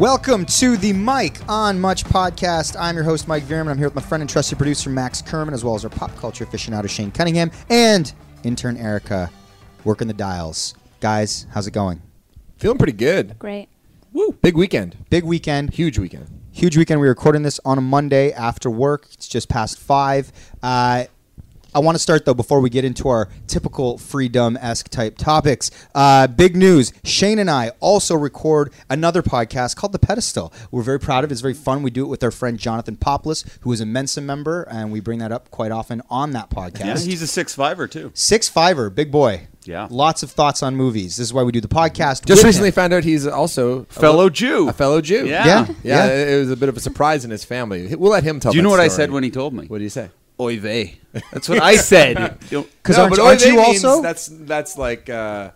Welcome to the Mike on Much podcast. I'm your host, Mike Veerman. I'm here with my friend and trusted producer, Max Kerman, as well as our pop culture aficionado, Shane Cunningham, and intern Erica, working the dials. Guys, how's it going? Feeling pretty good. Great. Woo! Big weekend. Big weekend. Huge weekend. Huge weekend. We're recording this on a Monday after work. It's just past five. Uh, I want to start though before we get into our typical freedom esque type topics. Uh, big news: Shane and I also record another podcast called The Pedestal. We're very proud of it. It's very fun. We do it with our friend Jonathan Poplis, who is a Mensa member, and we bring that up quite often on that podcast. Yeah, he's a six fiver too. Six fiver, big boy. Yeah. lots of thoughts on movies. This is why we do the podcast. Just recently him. found out he's also a Fellow li- Jew. A fellow Jew. Yeah. Yeah. Yeah, Yeah. it was a bit of a surprise in his family. We'll let him tell. Do you know that what I said when he told me? What did you say? Oy vey. That's what I said. You know, Because No, aren't, but aren't oy you vey means also? That's that's like uh,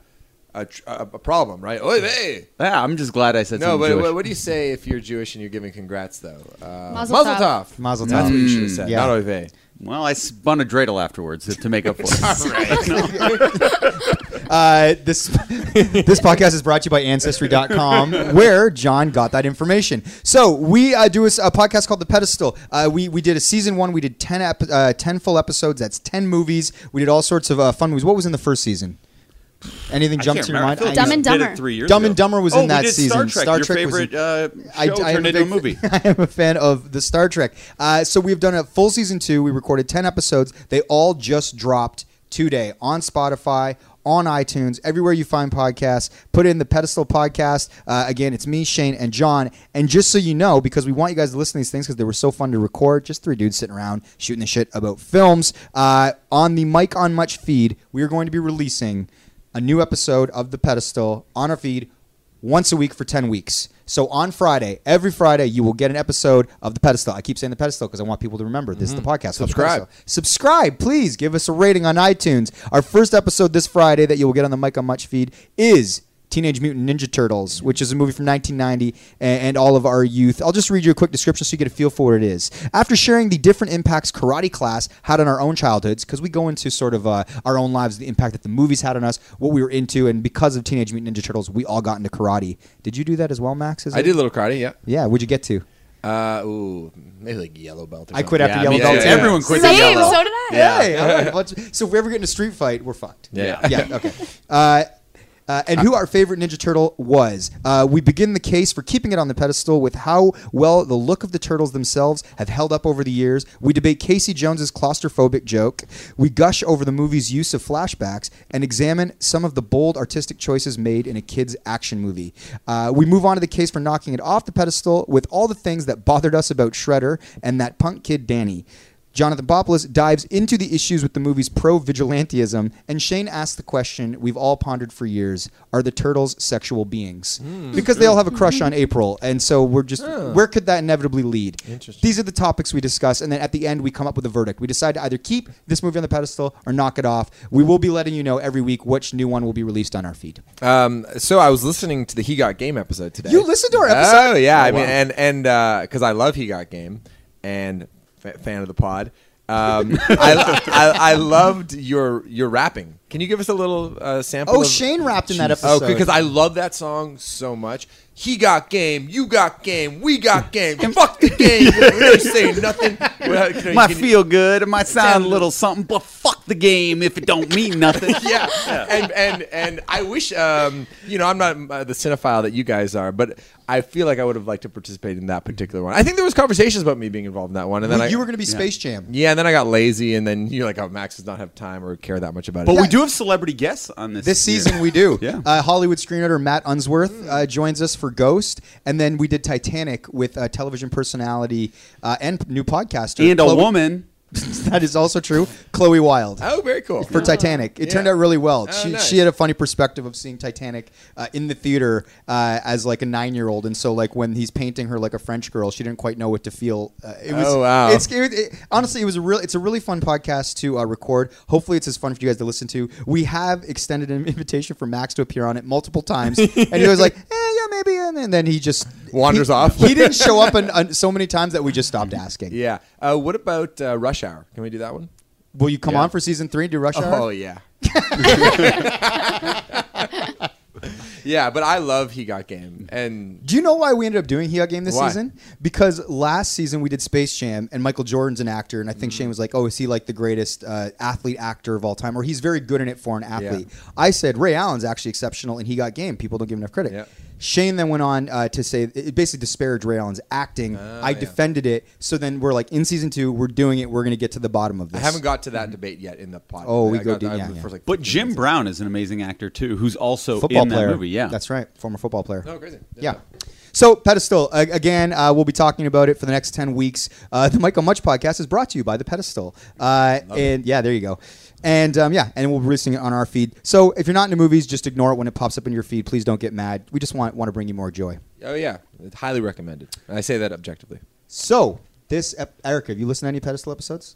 a, tr- a a problem, right? Oy vey. yeah, I'm just glad I said No, something but Jewish. what, what do you say if you're Jewish and you're giving congrats though? Uh, Mazel Mazel tov. tov. That's what you should have said. Yeah. Not oy vey. Well, I spun a dreidel afterwards to, to make up for it. Uh, this this podcast is brought to you by Ancestry.com, where John got that information. So we uh, do a podcast called The Pedestal. Uh, we we did a season one. We did ten ep- uh, ten full episodes. That's ten movies. We did all sorts of uh, fun movies. What was in the first season? Anything I jump to your mind? I I feel Dumb and we did it Dumber. three years Dumb ago. and Dumber was oh, in that we did season. Star Trek, Star your Trek was- favorite uh, show I am turned into a big- movie. I am a fan of the Star Trek. Uh, so we've done a full season two. We recorded ten episodes. They all just dropped today on Spotify, on iTunes, everywhere you find podcasts. Put in the Pedestal Podcast. Uh, again, it's me, Shane, and John. And just so you know, because we want you guys to listen to these things because they were so fun to record. Just three dudes sitting around shooting the shit about films. Uh, on the Mike on Much feed, we are going to be releasing a new episode of the Pedestal on our feed once a week for 10 weeks. So on Friday, every Friday, you will get an episode of The Pedestal. I keep saying The Pedestal because I want people to remember this is the mm-hmm. podcast. Subscribe. Pedestal. Subscribe, please. Give us a rating on iTunes. Our first episode this Friday that you will get on the Mike on Much feed is Teenage Mutant Ninja Turtles, which is a movie from 1990 and, and all of our youth. I'll just read you a quick description so you get a feel for what it is. After sharing the different impacts karate class had on our own childhoods, because we go into sort of uh, our own lives, the impact that the movies had on us, what we were into, and because of Teenage Mutant Ninja Turtles, we all got into karate. Did you do that as well, Max? Is I it? did a little karate. Yeah. Yeah, what'd you get to? Uh, ooh, maybe like yellow belt. Or I quit after Yeah, yellow me belt. too. too. Everyone quit Same. yellow. So did I. Yeah. Hey, all right, so if we ever get in a street fight, we're fucked. Yeah. yeah. Okay. Uh, uh, and who our favorite Ninja Turtle was. Uh, we begin the case for keeping it on the pedestal with how well the look of the turtles themselves have held up over the years. We debate Casey Jones's claustrophobic joke. We gush over the movie's use of flashbacks and examine some of the bold artistic choices made in a kid's action movie. Uh, we move on to the case for knocking it off the pedestal with all the things that bothered us about Shredder and that punk kid Danny. Jonathan Popoulos dives into the issues with the movie's pro vigilantism, and Shane asks the question we've all pondered for years Are the turtles sexual beings? Because they all have a crush on April, and so we're just, where could that inevitably lead? Interesting. These are the topics we discuss, and then at the end, we come up with a verdict. We decide to either keep this movie on the pedestal or knock it off. We will be letting you know every week which new one will be released on our feed. Um, so I was listening to the He Got Game episode today. You listened to our episode? Oh yeah, I Oh, mean, wow. and and because I love He Got Game and fa- fan of the pod. Um, I, I I loved your your rapping. Can you give us a little uh, sample? Oh, of- Shane rapped in that Oh, episode. because I love that song so much. He got game, you got game, we got game. Fuck the game. We ain't saying nothing. Well, can you- might can you- feel good. It might sound Sound- a little something, but fuck the game if it don't mean nothing. yeah. and and and I wish um, you know I'm not uh, the cinephile that you guys are, but I feel like I would have liked to participate in that particular one. I think there was conversations about me being involved in that one, and then Well, I, you were going to be Space Jam. yeah, and then I got lazy, and then you're like, oh, Max does not have time or care that much about it. But it. we do have celebrity guests on this. This year. season we do. Yeah. Uh, Hollywood screenwriter Matt Unsworth uh, joins us for Ghost, and then we did Titanic with uh, television personality uh, and new podcaster and a Chloe- woman. that is also true. Chloe Wilde. oh, very cool. For Titanic, it Yeah. turned out really well. Oh, she, nice. she had a funny perspective of seeing Titanic uh, in the theater uh, as like a nine year old, and so like when he's painting her like a French girl, she didn't quite know what to feel. Uh, it was Oh, wow. It's it, it- honestly, it was a real. It's a really fun podcast to uh, record. Hopefully, it's as fun for you guys to listen to. We have extended an invitation for Max to appear on it multiple times, and he was like, eh, "Yeah, maybe," and, and then he just Wanders he- off. He didn't show up in, on so many times that we just stopped asking. yeah. Uh, what about uh, Rush Hour? Can we do that one? Will you come Yeah. on for season three and do Rush Hour? Oh yeah. yeah, but I love He Got Game, and Do you know why we ended up doing He Got Game this Why? season? Because last season we did Space Jam, and Michael Jordan's an actor, and I think Mm-hmm. Shane was like, "Oh, is he like the greatest uh, athlete actor of all time?" Or he's very good in it for an athlete. I said Ray Allen's actually exceptional, and He Got Game. People don't give him enough credit. Yeah. Shane then went on uh, to say it basically disparaged Ray Allen's acting. I Ah, yeah. defended it. So then we're like, in season two, we're doing it. We're going to get to the bottom of this. I haven't got to that debate yet in the podcast. Oh, we I go deep- yeah, yeah. like, But Jim minutes. Brown is an amazing actor too, who's also football in player. that movie. Yeah, that's right, former football player. Oh, crazy. Yeah. So, Pedestal, uh, again, uh, we'll be talking about it for the next 10 weeks. Uh, the Michael Much podcast is brought to you by The Pedestal. Uh, and yeah, there you go. And um, yeah, and we'll be releasing it on our feed. So, if you're not into movies, just ignore it when it pops up in your feed. Please don't get mad. We just want, want to bring you more joy. Oh yeah, it's highly recommended. And I say that objectively. So, this, ep- Erica, have you listened to any Pedestal episodes?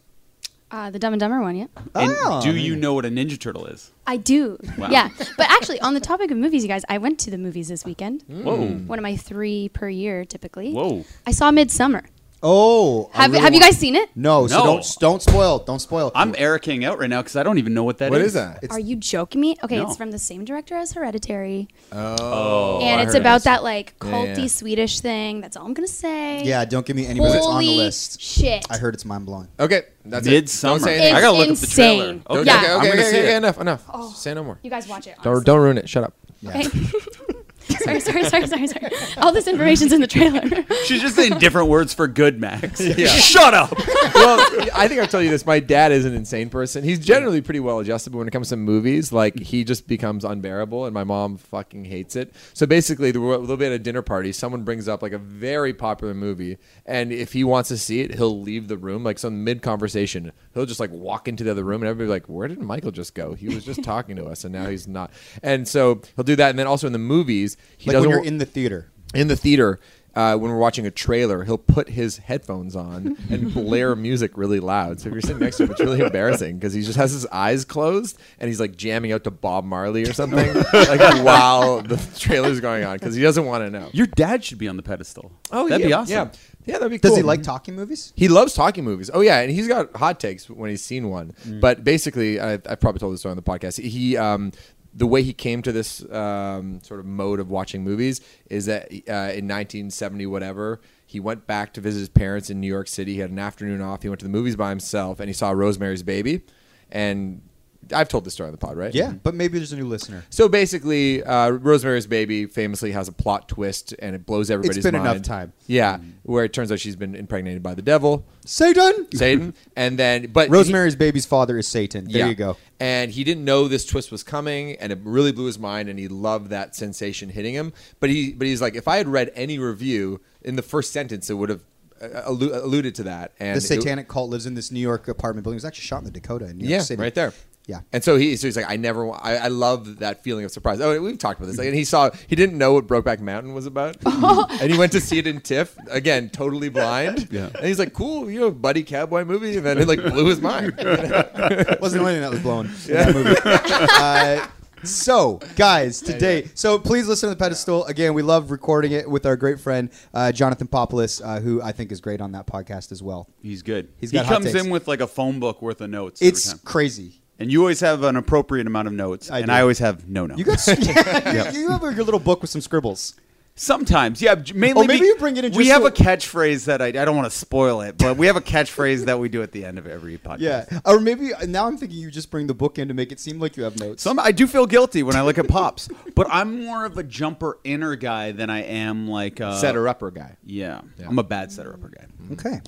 Uh, the Dumb and Dumber one, yeah. And Oh, do you you know what a Ninja Turtle is? I do. Wow. Yeah. But actually, on the topic of movies, you guys, I went to the movies this weekend. Whoa, One of my three per year, typically. whoa! I saw Midsummer. Oh, Have, really have you guys seen it? No, so No. don't don't spoil. Don't spoil. I'm Ericing out right now because I don't even know what that is. What is that? It's- Are you joking me? Okay, No. it's from the same director as Hereditary. Oh, and I it's heard about this. that like Yeah, culty yeah. Swedish thing. That's all I'm gonna say. yeah, don't give me anybody that's on the Holy list. Shit. I heard it's mind blowing. Okay, that's Midsummer. it. Don't say anything. I gotta look up the trailer. insane. Okay, Don't- Yeah. okay, I'm okay, gonna okay, see okay, it. enough, enough. Oh. Say no more. You guys watch it. Don't honestly. don't ruin it. Shut up. Okay. sorry, sorry, sorry, sorry, sorry. All this information's in the trailer. She's just saying different words for good, Max. Yeah. Shut up. well, I think I've told you this. My dad is an insane person. He's generally pretty well adjusted, but when it comes to movies, like he just becomes unbearable, and my mom fucking hates it. So basically, there will be at a dinner party. Someone brings up like a very popular movie, and if he wants to see it, he'll leave the room. Like some mid conversation, he'll just like walk into the other room, and everybody like, "Where did Michael just go? He was just talking to us, and now he's not." And so he'll do that, and then also in the movies, he Like doesn't when you're in the theater. in the theater uh, when we're watching a trailer, he'll put his headphones on and blare music really loud. So if you're sitting next to him, it's really embarrassing because he just has his eyes closed and he's like jamming out to Bob Marley or something like while the trailer's going on because he doesn't want to know. Your dad should be on the pedestal. Oh, that'd yeah, be awesome. Yeah, yeah, that'd be Does cool. he like talking movies? He loves talking movies. Oh yeah, and he's got hot takes when he's seen one. Mm. But basically, I, I probably told this story on the podcast. He, um, the way he came to this um, sort of mode of watching movies is that uh, in 1970 whatever, he went back to visit his parents in New York City. He had an afternoon off. He went to the movies by himself, and he saw Rosemary's Baby. And I've told this story on the pod, right? Yeah, but maybe there's a new listener. So basically, uh, Rosemary's Baby famously has a plot twist, and it blows everybody's been mind. enough time. Yeah, where it turns out she's been impregnated by the devil. Satan. Satan, and then but Rosemary's baby's father is Satan. There yeah. you go. And he didn't know this twist was coming, and it really blew his mind, and he loved that sensation hitting him. But he, but he's like, if I had read any review in the first sentence, it would have uh, alluded to that. And The it- satanic cult lives in this New York apartment building. It was actually shot in the Dakota in New York yeah, City. right there. Yeah. And so he, so he's like, I never, I, I love that feeling of surprise. Oh, we've talked about this. Like, and he saw, he didn't know what Brokeback Mountain was about, and he went to see it in TIFF again, totally blind. Yeah. And he's like, cool, you know, buddy cowboy movie, and then it like blew his mind. It wasn't the only thing that was blown in that movie. uh, so, guys, today, so please listen to the pedestal. Again, we love recording it with our great friend uh, Jonathan Popoulos, uh, who I think is great on that podcast as well. He's good. He's he got hot comes takes. in with like a phone book worth of notes. every It's time. crazy. And you always have an appropriate amount of notes, I and do. I always have no notes. You got yeah, you have your little book with some scribbles. Sometimes, yeah. Oh, mainly, Or maybe be- you bring it in We have so- a catchphrase that I, I don't want to spoil it, but we have a catchphrase that we do at the end of every podcast. Yeah, or maybe uh, now I'm thinking you just bring the book in to make it seem like you have notes. Some I do feel guilty when I look at pops, but I'm more of a jumper inner guy than I am like a Setter upper guy. Yeah, Yeah. I'm a bad setter upper guy. Mm-hmm. Okay.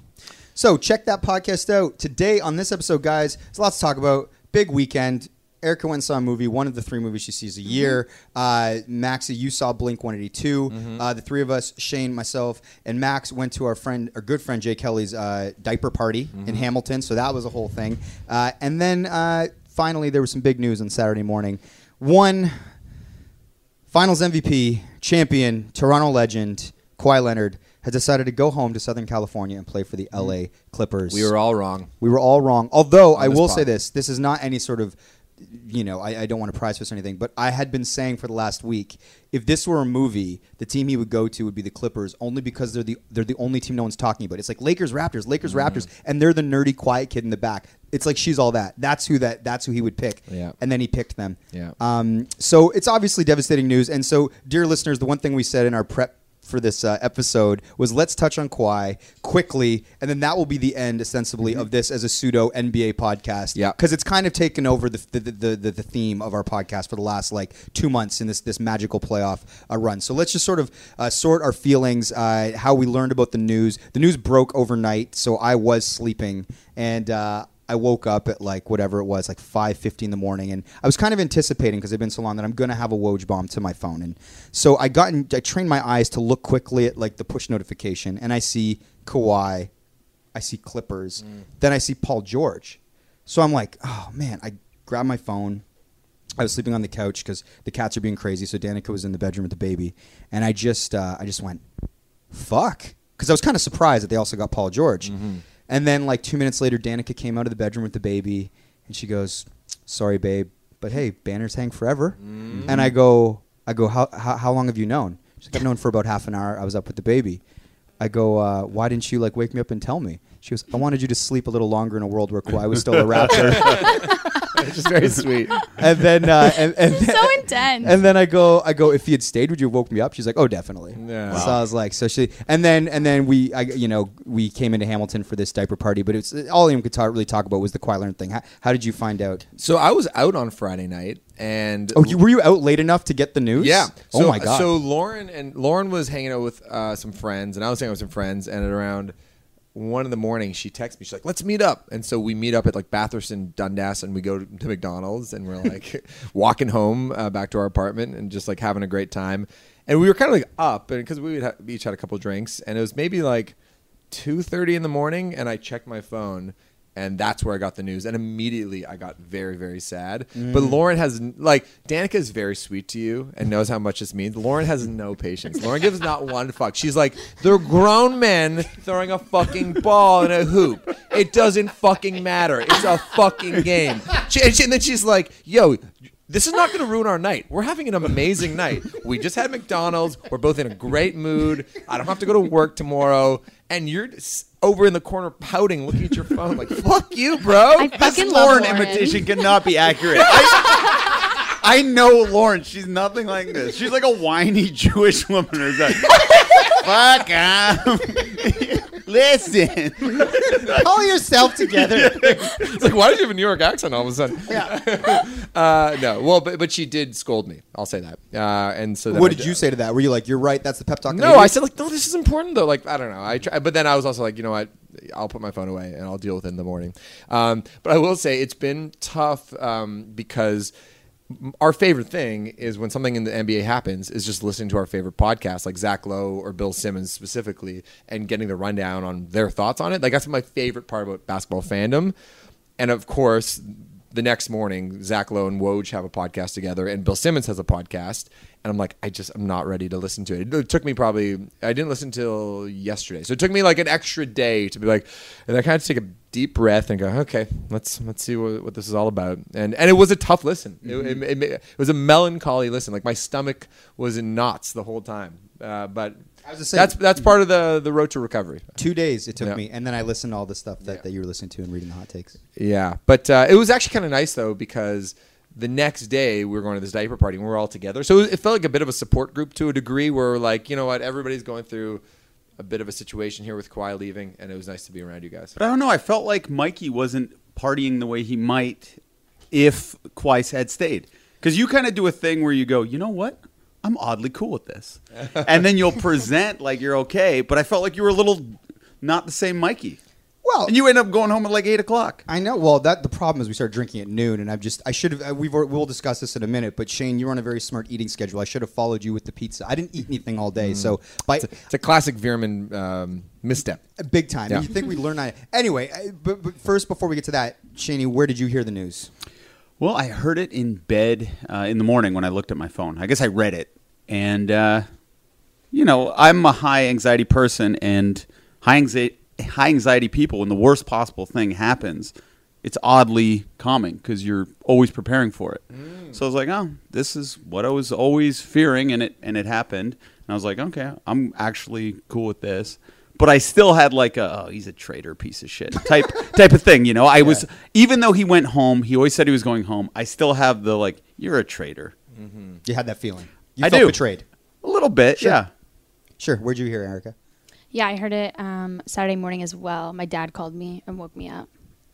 So check that podcast out. Today on this episode, guys, there's lots to talk about. Big weekend. Erica went and saw a movie, one of the three movies she sees a year. Uh, Maxie, you saw Blink 182. Uh, the three of us, Shane, myself, and Max went to our friend, our good friend Jay Kelly's uh, diaper party in Hamilton. So that was a whole thing. Uh, and then uh, finally, there was some big news on Saturday morning. One Finals MVP, champion, Toronto legend, Kawhi Leonard has decided to go home to Southern California and play for the LA Clippers. We were all wrong. we were all wrong. Although I this will pod. say this, this is not any sort of you know, I, I don't want to prize fist or anything, but I had been saying for the last week, if this were a movie, the team he would go to would be the Clippers, only because they're the they're the only team no one's talking about. It's like Lakers, Raptors, Lakers, Mm. Raptors, and they're the nerdy, quiet kid in the back. It's like she's all that. That's who that. That's who he would pick. Yeah. And then he picked them. Yeah. Um. So it's obviously devastating news. And so, dear listeners, the one thing we said in our prep for this uh, episode was let's touch on Kawhi quickly, and then that will be the end, ostensibly, of this as a pseudo NBA podcast. Yeah. because it's kind of taken over the the, the, the the theme of our podcast for the last like two months in this this magical playoff uh, run. So let's just sort of uh, sort our feelings, uh, how we learned about the news. The news broke overnight, so I was sleeping and. I woke up at like whatever it was, like five fifty in the morning, and I was kind of anticipating because it's been so long that I'm gonna have a Woj bomb to my phone, and so I got in, I trained my eyes to look quickly at like the push notification, and I see Kawhi, I see Clippers, then I see Paul George, so I'm like, oh man, I grab my phone. I was sleeping on the couch because the cats are being crazy, so Danica was in the bedroom with the baby, and I just uh, I just went, fuck, because I was kind of surprised that they also got Paul George. And then like two minutes later, Danica came out of the bedroom with the baby, and she goes, "Sorry, babe, but hey, banners hang forever." And I go, I go, how, how how long have you known? She's like, I've known for about half an hour. I was up with the baby. I go, uh, why didn't you like wake me up and tell me? She goes, I wanted you to sleep a little longer in a world where Kawhi was still a Raptor. It's just very sweet. and then uh, and, and then, so intense. and then I go, I go. If he had stayed, would you have woke me up? She's like, oh, definitely. Yeah. So I was like, so she, and then and then we, I, you know, we came into Hamilton for this diaper party, but it's all anyone could talk, really talk about was the Kawhi Leonard thing. How, how did you find out? So I was out on Friday night, and Oh, you, were you out late enough to get the news? Yeah. oh So- my god. So Lauren and Lauren was hanging out with uh, some friends, and I was hanging out with some friends. And at around one in the morning, she texts me. She's like, "Let's meet up." And so we meet up at like Bathurst and Dundas, and we go to, McDonald's, and we're like walking home uh, back to our apartment, and just like having a great time. And we were kind of like up, and because we, ha- each had a couple drinks, and it was maybe like two thirty in the morning, and I checked my phone. And that's where I got the news, and immediately I got very, very sad. Mm. But Lauren has like Danica is very sweet to you and knows how much this means. Lauren has no patience. Lauren gives not one fuck. She's like, they're grown men throwing a fucking ball in a hoop. It doesn't fucking matter. It's a fucking game. She, and, she- and then she's like, yo. This is not going to ruin our night. We're having an amazing night. We just had McDonald's. We're both in a great mood. I don't have to go to work tomorrow. And you're over in the corner pouting, looking at your phone, like, fuck you, bro. I This fucking love Lauren Lauren. imitation cannot be accurate. I, I know Lauren. She's nothing like this. She's like a whiny Jewish woman who's like, "Fuck off." Listen, Call yourself together. It's like, why did you have a New York accent all of a sudden? yeah. Uh, no, well, but, but she did scold me. I'll say that. Uh, and so What I did you say to that? Were you like, you're right? That's the pep talk. No, I said like, no, this is important though. Like, I don't know. I try, but then I was also like, you know what? I'll put my phone away and I'll deal with it in the morning. Um, but I will say it's been tough um, because m- our favorite thing is when something in the NBA happens is just listening to our favorite podcast, like Zach Lowe or Bill Simmons specifically, and getting the rundown on their thoughts on it. Like that's my favorite part about basketball fandom. And of course, the next morning, Zach Lowe and Woj have a podcast together, and Bill Simmons has a podcast. And I'm like, I just, I'm not ready to listen to it. It took me probably, I didn't listen till yesterday, so it took me like an extra day to be like, and I kind of take a deep breath and go, okay, let's let's see what, what this is all about. And and it was a tough listen. It, it, it, it was a melancholy listen. Like my stomach was in knots the whole time. Uh, but I was just that's that's part of the the road to recovery. Two days it took Yeah. me, and then I listened to all the stuff that, Yeah. that you were listening to and reading the hot takes. Yeah, but uh, it was actually kind of nice though because the next day we were going to this diaper party and we were all together. So it felt like a bit of a support group to a degree where we're like, you know what, everybody's going through a bit of a situation here with Kawhi leaving, and it was nice to be around you guys. but I don't know. I felt like Mikey wasn't partying the way he might if Kawhi had stayed. Because you kind of do a thing where you go, you know what? I'm oddly cool with this, and then you'll present like you're okay. But I felt like you were a little not the same Mikey, Well, and you end up going home at like eight o'clock. I know. Well, that the problem is we started drinking at noon, and I've just I should have. Uh, we've we'll discuss this in a minute. But Shane, you're on a very smart eating schedule. I should have followed you with the pizza. I didn't eat anything all day, so by It's a, it's a classic Veerman um, misstep. big time. Yeah. You think we learn that anyway? I, but, but first, before we get to that, Shaney, where did you hear the news? Well, I heard it in bed uh, in the morning when I looked at my phone. I guess I read it, and uh, you know, I'm a high anxiety person, and high anxiety, high anxiety people, when the worst possible thing happens, it's oddly calming because you're always preparing for it. So I was like, oh, this is what I was always fearing, and it and it happened. And I was like, okay, I'm actually cool with this. But I still had like a oh he's a traitor piece of shit type type of thing, you know. I was even though he went home, he always said he was going home. I still have the like you're a traitor, You had that feeling. You I felt do. betrayed. a little bit, Sure. yeah. Sure. Where'd you hear, Erica? Yeah, I heard it um, Saturday morning as well. My dad called me and woke me up,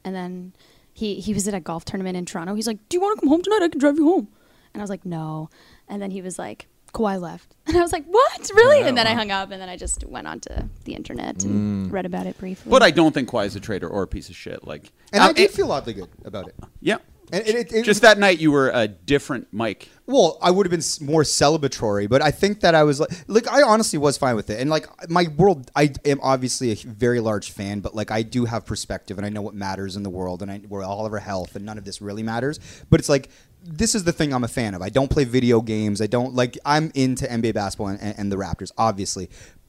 and then he he was at a golf tournament in Toronto. He's like, "Do you want to come home tonight? I can drive you home." And I was like, "No." And then he was like, "Kawhi left," and I was like, "What? Really?" and then I hung up, and then I just went onto the internet and read about it briefly. But I don't think Kawhi is a traitor or a piece of shit. Like, And uh, I did it- feel oddly good about it. yeah. And it, it, it Just that night, you were a different Mike. Well, I would have been more celebratory, but I think that I was like, like I honestly was fine with it. And like my world, I am obviously a very large fan, but like I do have perspective, and I know what matters in the world, and I, we're all of our health, and none of this really matters. But it's like this is the thing I'm a fan of. I don't play video games. I don't like. I'm into NBA basketball and, and, and the Raptors, obviously.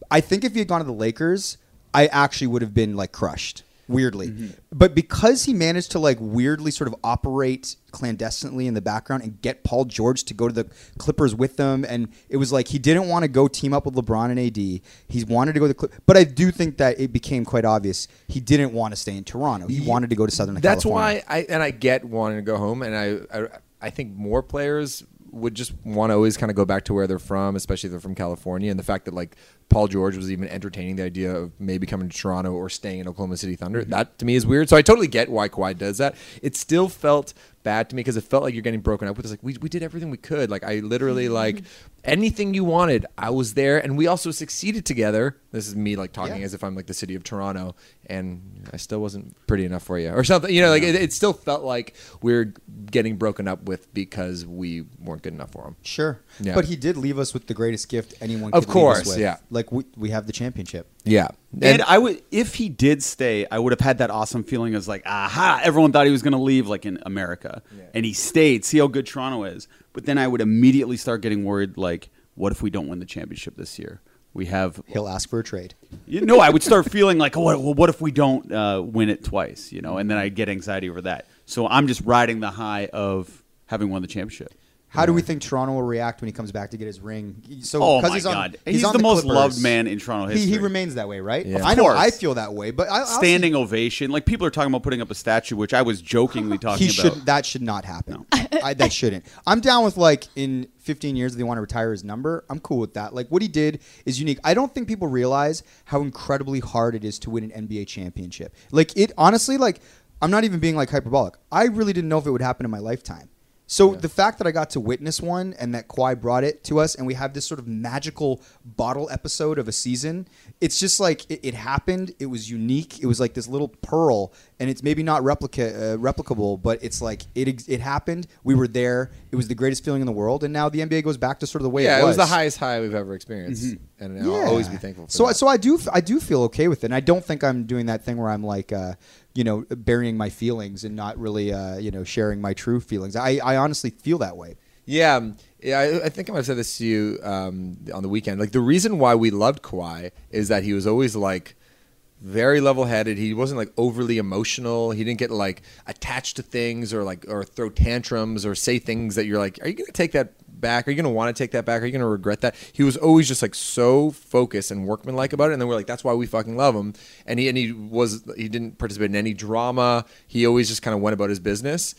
I think if he had gone to the Lakers, I actually would have been like crushed weirdly. Mm-hmm. But because he managed to like weirdly sort of operate clandestinely in the background and get Paul George to go to the Clippers with them, and it was like he didn't want to go team up with LeBron and AD. He wanted to go to the Clip. But I do think that it became quite obvious he didn't want to stay in Toronto. He wanted to go to Southern That's California. why I and I get wanting to go home, and I I, I think more players would just want to always kind of go back to where they're from, especially if they're from California, and the fact that like Paul George was even entertaining the idea of maybe coming to Toronto or staying in Oklahoma City Thunder. Mm-hmm. That to me is weird. So I totally get why Kawhi does that. It still felt bad to me because it felt like you're getting broken up with. It's like we, we did everything we could. Like I literally like mm-hmm. Anything you wanted, I was there, and we also succeeded together. This is me like talking Yeah. as if I'm like the city of Toronto, and I still wasn't pretty enough for you or something. You know, like it, it still felt like we are getting broken up with because we weren't good enough for him. Sure, Yeah. but he did leave us with the greatest gift anyone. Of could leave us course, with. yeah. Like we, we have the championship. Yeah, And I would, if he did stay, I would have had that awesome feeling as like, aha! Everyone thought he was going to leave, like in America, and he stayed. See how good Toronto is. But then I would immediately start getting worried, like, what if we don't win the championship this year? We have, He'll ask for a trade. you know, I would start feeling like, oh, what, well, what if we don't uh, win it twice? You know, and then I'd get anxiety over that. So I'm just riding the high of having won the championship. How do we think Toronto will react when he comes back to get his ring? So, Oh my he's on, God. he's, on the most Clippers. loved man in Toronto He, he remains that way, right? Yeah. I Of know course. I feel that way, but I, I'll Standing ovation, like people are talking about putting up a statue, which I was jokingly talking he about. should that should not happen. I, that shouldn't. I'm down with like in 15 years they want to retire his number. I'm cool with that. Like what he did is unique. I don't think people realize how incredibly hard it is to win an NBA championship. Like it honestly, like I'm not even being like hyperbolic. I really didn't know if it would happen in my lifetime. So the fact that I got to witness one and that Kawhi brought it to us and we have this sort of magical bottle episode of a season, it's just like it, it happened. It was unique. It was like this little pearl, and it's maybe not replica uh, replicable, but it's like it ex- it happened. We were there. It was the greatest feeling in the world, and now the NBA goes back to sort of the way yeah, it it was. was the highest high we've ever experienced, and I'll always be thankful. For so that. so I do I do feel okay with it. And I don't think I'm doing that thing where I'm like uh, you know burying my feelings and not really uh, you know sharing my true feelings. I, I honestly feel that way. Yeah, um, yeah. I, I think I might have said this to you um, on the weekend. Like the reason why we loved Kawhi is that he was always like very level-headed. He wasn't like overly emotional. He didn't get like attached to things or like or throw tantrums or say things that you're like, are you going to take that back? Are you going to want to take that back? Are you going to regret that? He was always just like so focused and workmanlike about it. And then we're like, that's why we fucking love him. And he and he was he didn't participate in any drama. He always just kind of went about his business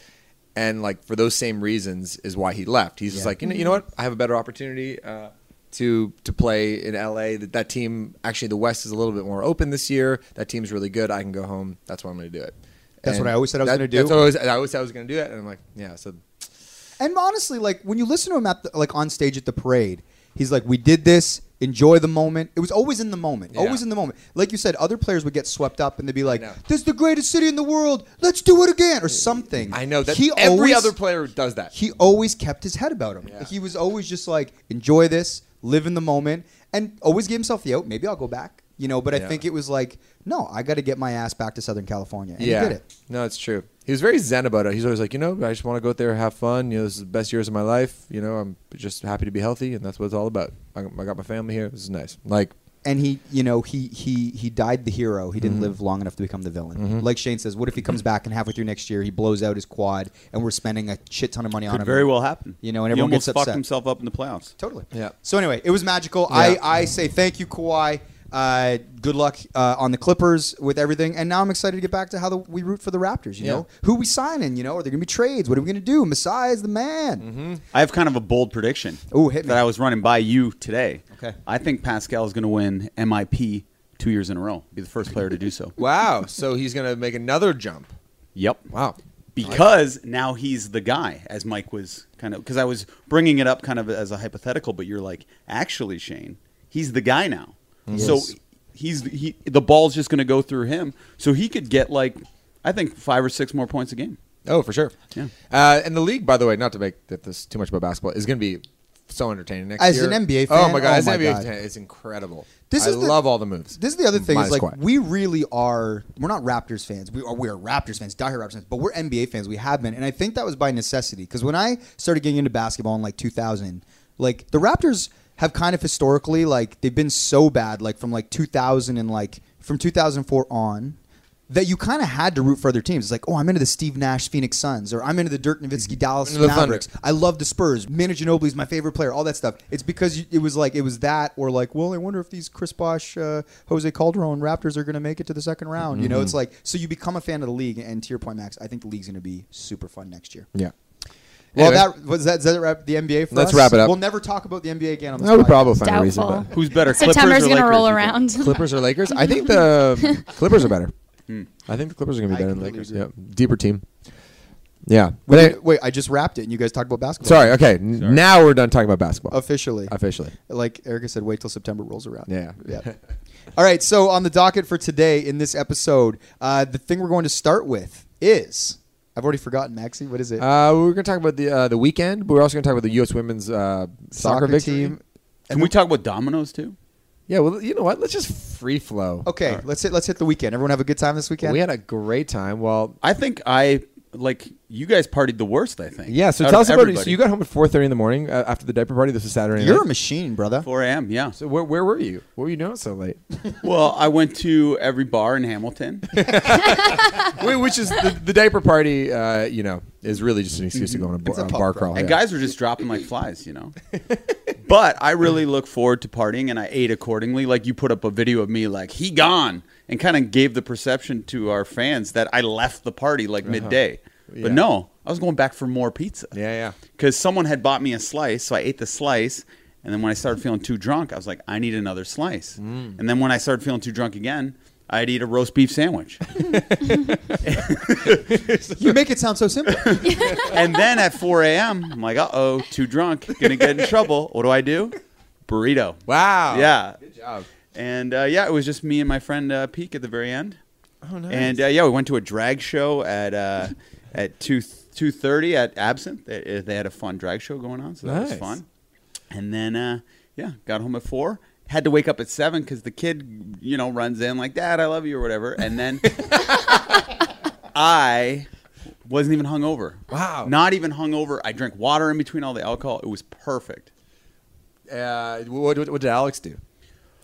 and like for those same reasons is why he left. He's just like, you know, you know what? I have a better opportunity uh, to to play in LA. That that team actually the West is a little bit more open this year. That team's really good. I can go home. That's why I'm going to do it. That's what I always said I was that- gonna do. That's I always, I always said I was going to do it, and I'm like, yeah. So And honestly, like when you listen to him at the, like on stage at the parade, he's like, "We did this. Enjoy the moment." It was always in the moment. Yeah. Always in the moment. Like you said, other players would get swept up and they'd be like, "This is the greatest city in the world. Let's do it again," or something. I know that he every always, other player does that. He always kept his head about him. Yeah. He was always just like, "Enjoy this. Live in the moment," and always give himself the out. Maybe I'll go back. You know, but I Yeah. think it was like, no, I got to get my ass back to Southern California. And yeah, he did it. no, it's true. He was very zen about it. He's always like, you know, I just want to go out there, have fun. You know, this is the best years of my life. You know, I'm just happy to be healthy, and that's what it's all about. I, I got my family here. This is nice. Like, and he, you know, he he he died the hero. He didn't Mm-hmm. live long enough to become the villain. Like Shane says, what if he comes back and halfway through next year he blows out his quad and we're spending a shit ton of money on Could him? very well happen. You know, and he everyone almost gets fucked himself up in the playoffs. Totally. Yeah. So anyway, it was magical. Yeah. I, I say thank you, Kawhi. Uh, good luck uh, on the Clippers with everything. And now I'm excited to get back to how the, we root for the Raptors. You Yeah. know, who we signing? You know, are there going to be trades? What are we going to do? Masai is the man. Mm-hmm. I have kind of a bold prediction. Ooh, hit me. That I was running by you today. Okay. I think Pascal is going to win MIP two years in a row. Be the first player to do so. Wow. So he's gonna make another jump. Yep. Wow. Because now he's the guy, as Mike was kind of. Because I was bringing it up kind of as a hypothetical, but you're like, actually, Shane, he's the guy now. So is. he's he. The ball's just going to go through him, so he could get like, I think five or six more points a game. Oh, for sure. Yeah. Uh, and the league, by the way, not to make this too much about basketball, is going to be so entertaining next As year. an NBA oh fan, my god, oh as my an NBA God. fan, it's incredible. This I is the- love all the moves. This is the other thing Minus is like Kawhi. we really are. We're not Raptors fans. We are. We are Raptors fans, diehard Raptors fans. But we're NBA fans. We have been, and I think that was by necessity. Because when I started getting into basketball in like 2000, like the Raptors have kind of historically like they've been so bad, like from like 2000 and like from 2004 on. That you kind of had to root for other teams. It's like, oh, I'm into the Steve Nash Phoenix Suns, or I'm into the Dirk Nowitzki Dallas Into the Thunder. Mavericks. I love the Spurs. Manu Ginobili is my favorite player. All that stuff. It's because it was like it was that, or like, well, I wonder if these Chris Bosh, uh, Jose Calderon Raptors are going to make it to the second round. You know, it's like so you become a fan of the league. And to your point, Max, I think the league's going to be super fun next year. yeah. Well, Anyways. that was that. Does that wrap the NBA for Let's us? wrap it up. We'll never talk about the NBA again on this No, we podcast. probably find a reason. Doubtful. But Who's better, Clippers September's or gonna Lakers, roll you think? around. Clippers or Lakers? I think the Clippers are better. I think the Clippers are going to be I better than the completely Lakers. Yeah, deeper team. Yeah. But Wait, I- wait, I just wrapped it, and you guys talked about basketball. sorry. Okay. n- Now we're done talking about basketball. officially. Officially. Like Erica said, wait till September rolls around. Yeah. Yeah. All right. So on the docket for today in this episode, uh, the thing we're going to start with is I've already forgotten, Maxie. What is it? Uh, we were going to talk about the uh, the weekend, but we're also going to talk about the U.S. women's uh, soccer, victory. team. Can we talk about dominoes too? Yeah. Well, you know what? Let's just free flow. Okay, let's hit let's hit the weekend. Everyone have a good time this weekend. We had a great time. Well, I think I like you guys partied the worst. I think. yeah. So tell us about it. everybody. So you got home at four thirty in the morning uh, after the diaper party. This is Saturday You're a machine, brother. 4 a.m. Yeah. so where, where were you? What were you doing so late? Well, I went to every bar in Hamilton. Wait, which is the, the diaper party? Uh, you know, is really just an excuse to go on a, bar, It's a a bar crawl. crawl. And yeah. guys were just dropping like flies, you know. but I really look forward to partying, and I ate accordingly. Like you put up a video of me, like he gone, and kind of gave the perception to our fans that I left the party like midday. Yeah. But no, I was going back for more pizza. Yeah, yeah. Because someone had bought me a slice, so I ate the slice. And then when I started feeling too drunk, I was like, I need another slice. Mm. And then when I started feeling too drunk again, I'd eat a roast beef sandwich. You make it sound so simple. and then at 4 a.m., I'm like, uh oh, too drunk, gonna get in trouble. What do I do? Burrito. Wow. Yeah. Good job. And uh, yeah, it was just me and my friend uh, Peek at the very end. Oh, nice. And uh, yeah, we went to a drag show at uh, at two two thirty at Absinthe. They, they had a fun drag show going on, so that was Nice. fun. And then uh, yeah, got home at four. Had to wake up at seven because the kid, you know, runs in like, "Dad, I love you" or whatever. And then I wasn't even hungover. Wow. Not even hungover. I drank water in between all the alcohol. It was perfect. Uh, what, what, what did Alex do?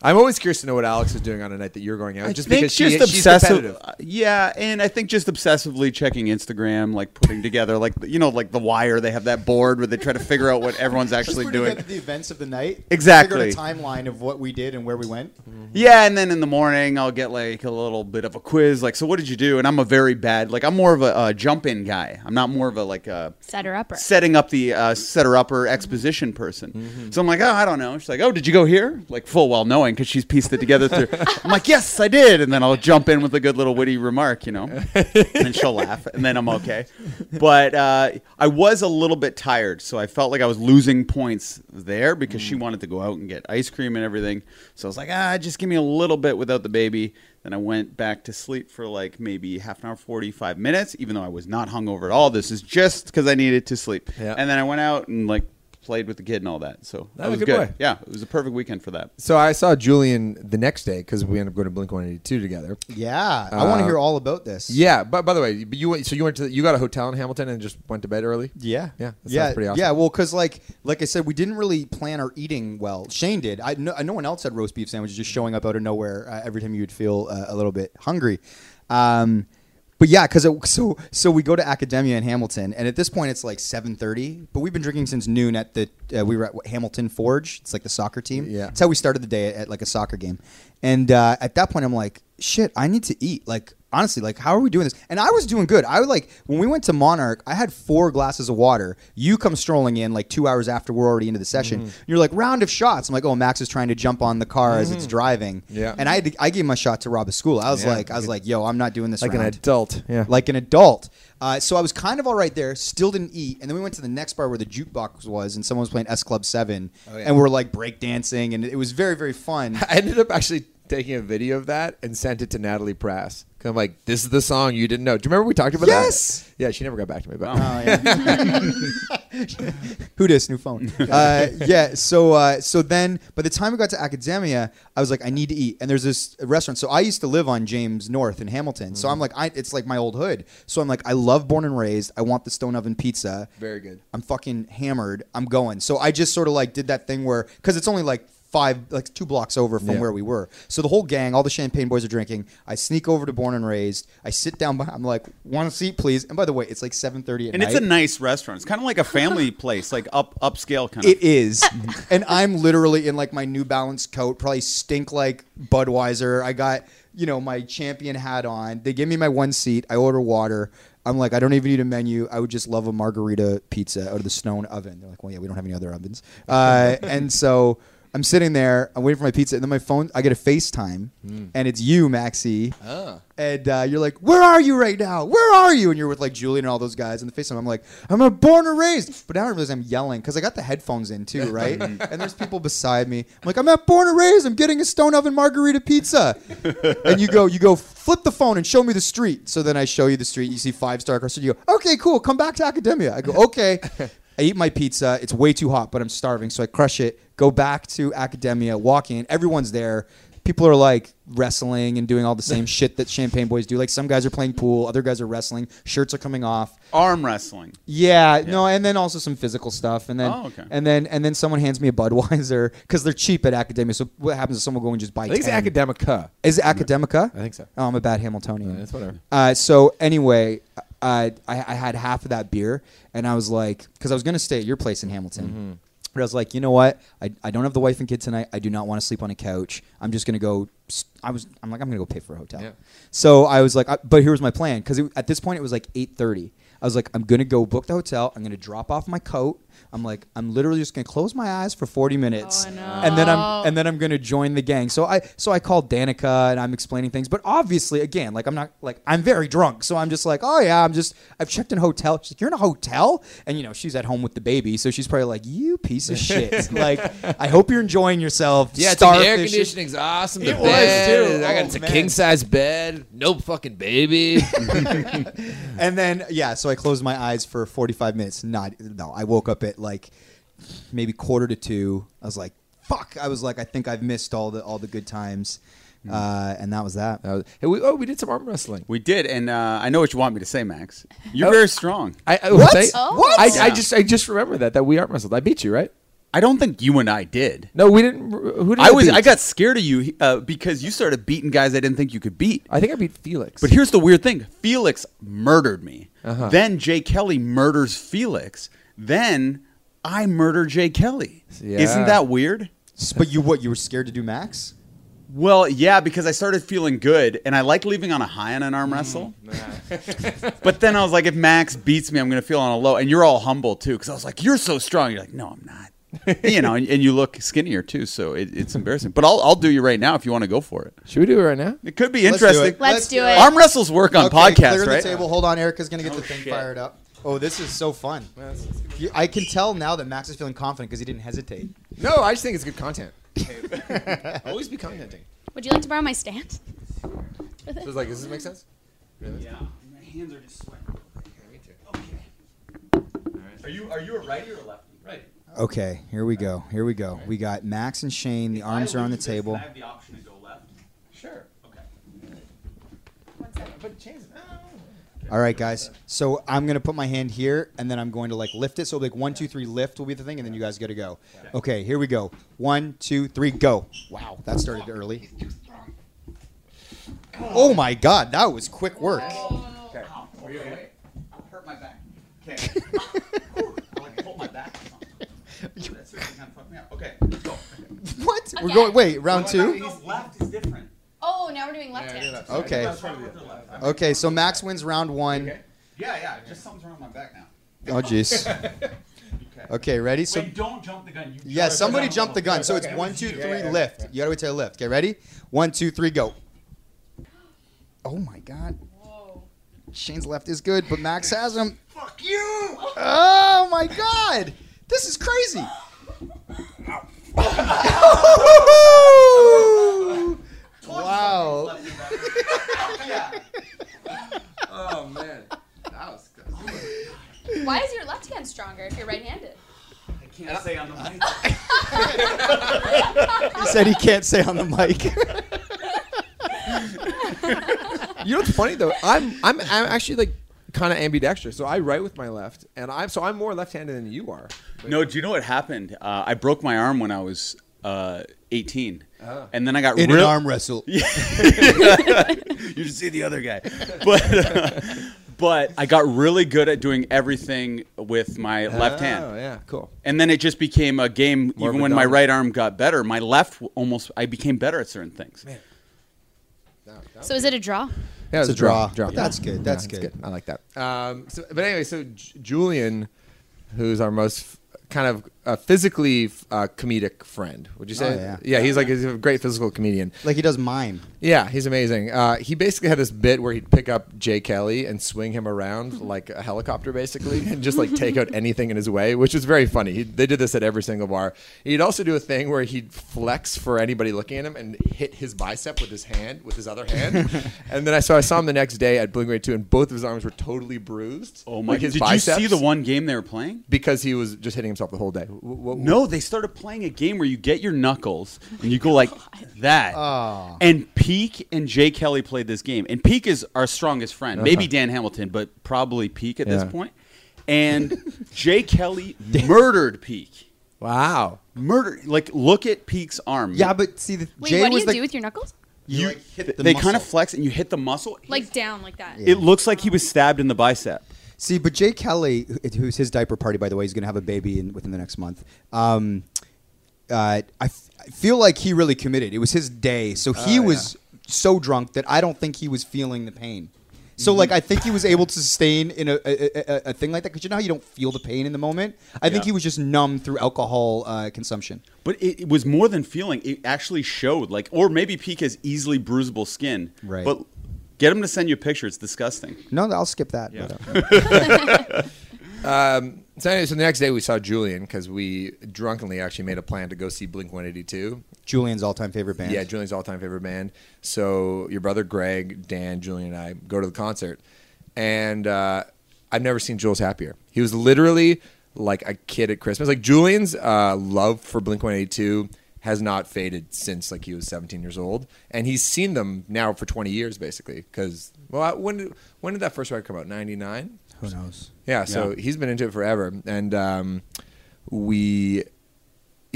I'm always curious to know what Alex is doing on a night that you're going out. I just think because she, just she's obsessive, yeah, and I think just obsessively checking Instagram, like putting together, like you know, like The Wire. They have that board where they try to figure out what everyone's actually doing. the events of the night. Exactly. Figure out a timeline of what we did and where we went. Yeah, and then in the morning I'll get like a little bit of a quiz, like, so what did you do? And I'm a very bad, like, I'm more of a, uh jump in guy. I'm not more of a like a Set her upper. setting up the uh, setter upper exposition person. So I'm like, oh, I don't know. She's like, oh, did you go here? Like full well knowing because she's pieced it together. Through. I'm like, yes, I did. And then I'll jump in with a good little witty remark, you know, and then she'll laugh, and then I'm okay. But uh, I was a little bit tired, so I felt like I was losing points there because she wanted to go out and get ice cream and everything. So I was like, ah, just give me a little bit without the baby. Then I went back to sleep for like maybe half an hour, 45 minutes, even though I was not hungover at all. This is just because I needed to sleep. Yeah. And then I went out and like played with the kid and all that. So That that was was good good. Yeah, it was a perfect weekend for that. So I saw Julian the next day because we ended up going to Blink 182 together. Yeah, I want to Uh, hear all about this. Yeah, but by the way, but you went, so you went to you got a hotel in Hamilton and just went to bed early. Yeah, Yeah, that yeah, pretty awesome. yeah. Well, because like like I said, we didn't really plan our eating well. Shane did. I no, no one else had roast beef sandwiches just showing up out of nowhere uh, every time you would feel uh, a little bit hungry. Um, but yeah, because so so we go to Academia in Hamilton, and at this point it's like seven thirty. But we've been drinking since noon at the uh, we were at Hamilton Forge. It's like the soccer team. Yeah. that's how we started the day at, at like a soccer game. And uh, at that point, I'm like, shit, I need to eat. Like honestly, like how are we doing this? And I was doing good. I would like when we went to Monarch, I had four glasses of water. You come strolling in like two hours after we're already into the session. Mm-hmm. You're like round of shots. I'm like, oh, Max is trying to jump on the car as it's driving. Yeah. And I had to, I gave my shot to Rob School. I was Yeah. like, I was like, yo, I'm not doing this Like an adult. Yeah. like an adult. Uh, so I was kind of all right there. Still didn't eat, and then we went to the next bar where the jukebox was, and someone was playing S Club Seven, Oh, yeah. and we're like break dancing, and it was very very fun. I ended up actually taking a video of that and sent it to Natalie Prass. Cause I'm like, this is the song you didn't know. Do you remember we talked about Yes! that? Yes. Yeah, she never got back to me But Oh, yeah. Who dis? New phone. Uh, yeah. So uh, so then, by the time we got to Academia, I was like, I need to eat. And there's this restaurant. So I used to live on James North in Hamilton. So I'm like, I, it's like my old hood. So I'm like, I love Born and Raised. I want the Stone Oven Pizza. Very good. I'm fucking hammered. I'm going. So I just sort of like did that thing where because it's only like five like two blocks over from Yeah. where we were. So the whole gang, all the champagne boys are drinking. I sneak over to Born and Raised. I sit down. By, I'm like, want a seat, please? And by the way, it's like 7:30 at night. And night. it's a nice restaurant. It's kind of like a family place, like up upscale kind of. It is. and I'm literally in like my New Balance coat, probably stink like Budweiser. I got, you know, my champion hat on. They give me my one seat. I order water. I'm like, I don't even need a menu. I would just love a margarita pizza out of the Stone oven. They're like, well, yeah, we don't have any other ovens. Uh, and so I'm sitting there, I'm waiting for my pizza, and then my phone, I get a FaceTime, and it's you, Maxie. Ah. And uh, you're like, where are you right now? Where are you? And you're with like Julian and all those guys. in the FaceTime, I'm like, I'm a born and raised. But now I realize I'm yelling because I got the headphones in too, right? and there's people beside me. I'm like, I'm at born and raised. I'm getting a stone oven margarita pizza. and you go, you go, flip the phone and show me the street. So then I show you the street. You see five star car. So you go, okay, cool. Come back to Academia. I go, okay. I eat my pizza. It's way too hot, but I'm starving. So I crush it. Go back to Academia, walk in. Everyone's there. People are like wrestling and doing all the same shit that Champagne Boys do. Like some guys are playing pool, other guys are wrestling. Shirts are coming off. Arm wrestling. Yeah, no, and then also some physical stuff, and then Oh, okay. and then and then someone hands me a Budweiser because they're cheap at Academia. So what happens is someone will go and just buy. I think it's 10. Academica. Is it Academica? I think so. Oh, I'm a bad Hamiltonian. Yeah, it's whatever. Uh, so anyway, uh, I, I had half of that beer, and I was like, because I was gonna stay at your place in Hamilton. But I was like, you know what? I, I don't have the wife and kid tonight. I do not want to sleep on a couch. I'm just gonna go. I was. I'm like, I'm gonna go pay for a hotel. Yeah. So I was like, I, but here was my plan because at this point it was like 8:30. I was like, I'm gonna go book the hotel. I'm gonna drop off my coat. I'm like, I'm literally just gonna close my eyes for 40 minutes, Oh, no. and then I'm and then I'm gonna join the gang. So I so I called Danica and I'm explaining things, but obviously, again, like I'm not like I'm very drunk, so I'm just like, oh yeah, I'm just I've checked in hotel. She's like, you're in a hotel, and you know she's at home with the baby, so she's probably like, you piece of shit. like, I hope you're enjoying yourself. Yeah, the air conditioning's awesome. The It was, bed, too. I got Oh, it's a king size bed. No fucking baby. And then yeah, so I closed my eyes for 45 minutes. Not no, I woke up at like maybe quarter to two. I was like, fuck. I was like, I think I've missed all the all the good times, uh, and that was that. That was- hey, we, oh, we did some arm wrestling. We did, and uh, I know what you want me to say, Max. You're Oh. very strong. I, I, What? they- Oh. What? I, I just I just remember that that we arm wrestled. I beat you, right? I don't think you and I did. No, we didn't. Who did I was. beat? I got scared of you uh, because you started beating guys I didn't think you could beat. I think I beat Felix. But here's the weird thing: Felix murdered me. Uh-huh. Then Jay Kelly murders Felix. Then I murder Jay Kelly. Yeah. Isn't that weird? But you what? You were scared to do Max? Well, yeah, because I started feeling good, and I like leaving on a high on an arm mm, wrestle. but then I was like, if Max beats me, I'm going to feel on a low. And you're all humble too, because I was like, you're so strong. You're like, no, I'm not. you know, and, and you look skinnier too, so it, it's embarrassing. But I'll I'll do you right now if you want to go for it. Should we do it right now? It could be Let's do interesting. it. Let's do it. Arm wrestles work on Okay, podcasts, clear right? the table. Hold on, Erica's gonna get Oh, the thing shit. fired up. Oh, this is so fun. You- I can tell now that Max is feeling confident because he didn't hesitate. No, I just think it's good content. Always be contenting. Would you like to borrow my stand? So it's like, does this make sense? Yeah, my hands are just sweating. me too. Okay. Are you are you a righty or a lefty? Right. Okay, here we go. Here we go. We got Max and Shane. The arms are on the table. I have the option to go left. Sure. Okay. One second. But change. All right, guys. So I'm gonna put my hand here, and then I'm going to like lift it. So like one, two, three, lift will be the thing, and then you guys got to go. Okay, here we go. One, two, three, go. Wow, that started early. Oh my God, that was quick work. Okay. Hurt my back. Okay. I like pull my back. That's really kind of fucked me up. Okay, let's go. What? We're going. Wait, round two. No, left is different. Oh, now we're doing left hand. Okay. Let's start with the left. Okay, so Max wins round one. Okay. Yeah, yeah. Just something's wrong with my back now. Oh jeez. Okay. Okay, ready? So Wait, don't jump the gun. You yeah, somebody the jump the gun. So it's Okay. one, two, Yeah, three, yeah, lift. You gotta wait till I lift. Okay, ready? One, two, three, go. Oh my God. Shane's left is good, but Max has him. Fuck you! Oh my God! This is crazy. wow. yeah. Oh man, that was good. Why is your left hand stronger if you're right-handed? I can't say on the mic. He said he can't say on the mic. You know what's funny though? I'm I'm I'm actually like kind of ambidextrous. So I write with my left, and I'm so I'm more left-handed than you are. No, do you know what happened? Uh, I broke my arm when I was uh, 18, Oh. and then I got In real. an arm wrestle. you should see the other guy, but but I got really good at doing everything with my left hand. Oh yeah, cool. And then it just became a game. More even a when my right arm got better, my left almost I became better at certain things. So is it a draw? Yeah, It's it a draw. draw. But that's good. That's Yeah, good. I like that. Um, so, but anyway, so J- Julian, who's our most f- kind of uh, physically uh, comedic friend, would you say? Oh, yeah. he's like he's a great physical comedian. Like he does mime. Yeah, he's amazing. Uh, he basically had this bit where he'd pick up Jay Kelly and swing him around like a helicopter, basically, and just like take out anything in his way, which was very funny. He, they did this at every single bar. He'd also do a thing where he'd flex for anybody looking at him and hit his bicep with his hand, with his other hand. and then I saw I saw him the next day at Blink Two, and both of his arms were totally bruised. Oh my! Like his Did biceps, you see the one game they were playing? Because he was just hitting himself the whole day. W- w- No, they started playing a game where you get your knuckles and you go oh, like that. Oh. And Peak and Jay Kelly played this game. And Peak is our strongest friend. Uh-huh. Maybe Dan Hamilton, but probably Peak at Yeah. this point. And Jay Kelly murdered Peak. Wow. Murder. Like, look at Peak's arm. Yeah, but see, the Wait, Jay what do you the do with your knuckles? you like, hit the they kind of flex and you hit the muscle. Like down, like that. It looks like he was stabbed in the bicep. See, but Jay Kelly, who's his diaper party, by the way, he's going to have a baby in, within the next month. Um, uh, I, f- I feel like he really committed. It was his day, so he Oh, was so drunk that I don't think he was feeling the pain. So, Mm-hmm. like, I think he was able to sustain in a, a, a, a thing like that because you know how you don't feel the pain in the moment. I think he was just numb through alcohol uh, consumption. But it, it was more than feeling. It actually showed. Like, or maybe Peak has easily bruisable skin. Right. But get him to send you a picture. It's disgusting. No, I'll skip that. Yeah. but, uh, Um, so anyway, so the next day we saw Julian because we drunkenly actually made a plan to go see Blink 182. Julian's all-time favorite band. Yeah, Julian's all-time favorite band. So your brother Greg, Dan, Julian, and I go to the concert, and uh, I've never seen Jules happier. He was literally like a kid at Christmas. Like Julian's uh, love for Blink 182 has not faded since like he was 17 years old, and he's seen them now for 20 years basically. Because well, when did, when did that first record come out? 99. Who knows? Yeah, so Yeah. he's been into it forever, and um, we.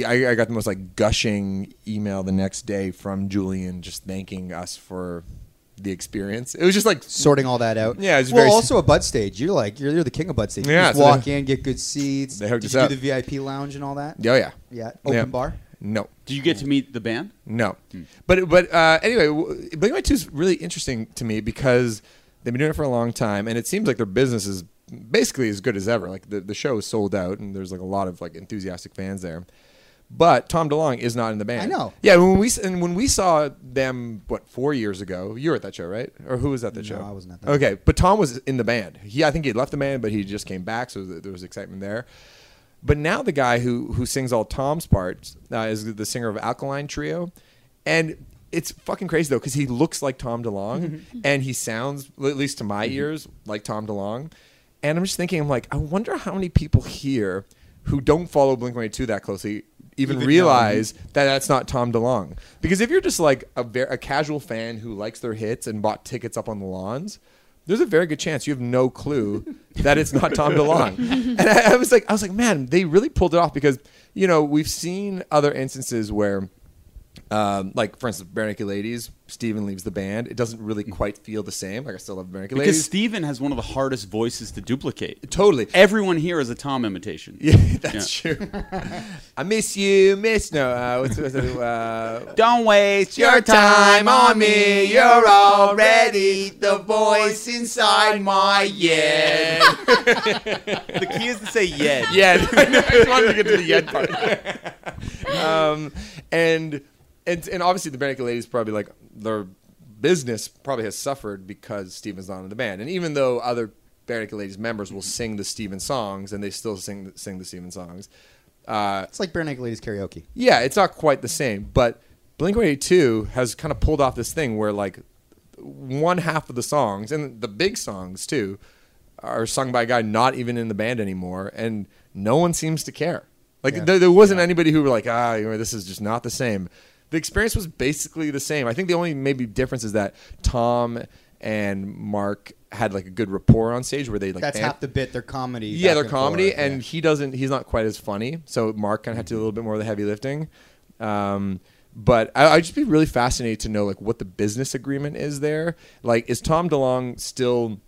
I, I got the most like gushing email the next day from Julian, just thanking us for the experience. It was just like sorting all that out. Yeah, well, very- also a Bud stage. You're like you're, you're the king of Bud stage. You Yeah, just so walk they- in, get good seats. they hooked Did us you up. do the VIP lounge and all that? oh yeah, Yeah, open Yeah. bar. No, Do you get to meet the band? no, but but uh, anyway, Blink One Two is really interesting to me because they've been doing it for a long time, and it seems like their business is basically as good as ever. Like the the show is sold out, and there's like a lot of like enthusiastic fans there. But Tom DeLonge is not in the band. I know. Yeah, when we and when we saw them, what four years ago? You were at that show, right? Or who was at the No, show? I wasn't at that. Okay, but Tom was in the band. He, I think he had left the band, but he just came back, so there was excitement there. But now the guy who who sings all Tom's parts uh, is the singer of Alkaline Trio, and it's fucking crazy though because he looks like Tom DeLonge and he sounds, at least to my ears, like Tom DeLonge. And I'm just thinking, I'm like, I wonder how many people here who don't follow Blink One Eight Two that closely even, Even realize that that's not Tom DeLonge. Because if you're just like a, ver- a casual fan who likes their hits and bought tickets up on the lawns, there's a very good chance you have no clue that it's not Tom DeLonge. and I, I was like, I was like, man, they really pulled it off because you know we've seen other instances where. Um, like for instance, Naked Ladies. Steven leaves the band. It doesn't really quite feel the same. Like I still love Bare Naked Because Ladies. Steven has one of the hardest voices to duplicate. totally. Everyone here is a Tom imitation. Yeah, that's true. I miss you, miss. No, uh, what's, what's uh, Don't waste your time on me. You're already the voice inside my head. the key is to say yet. yeah, I just wanted to get to the yet part. um, and and and obviously the Naked Ladies probably like their business probably has suffered because Steven's not in the band. And even though other Naked Ladies members will sing the Steven songs and they still sing sing the Steven songs. Uh, It's like Barenaked Ladies karaoke. yeah, it's not quite the same, but Blink 182 has kind of pulled off this thing where like one half of the songs and the big songs too are sung by a guy not even in the band anymore, and no one seems to care. Like Yeah. there, there wasn't anybody who were like, ah, you know, this is just not the same. The experience was basically the same. I think the only maybe difference is that Tom and Mark had like a good rapport on stage where they like That's an- half the bit. Their comedy. yeah, their and comedy, forth, and yeah. he doesn't. He's not quite as funny. So Mark kind of had to do a little bit more of the heavy lifting. Um, but I, I'd just be really fascinated to know like what the business agreement is there. Like, is Tom DeLonge still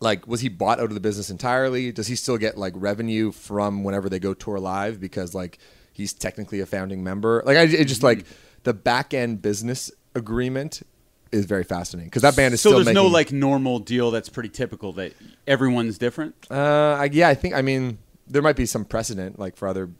like was he bought out of the business entirely? Does he still get like revenue from whenever they go tour live because like he's technically a founding member? Like, I it just like the back end business agreement is very fascinating because that band is so still there's no like normal deal that's pretty typical that everyone's different. Uh, I, yeah, I think. I mean, there might be some precedent, like for other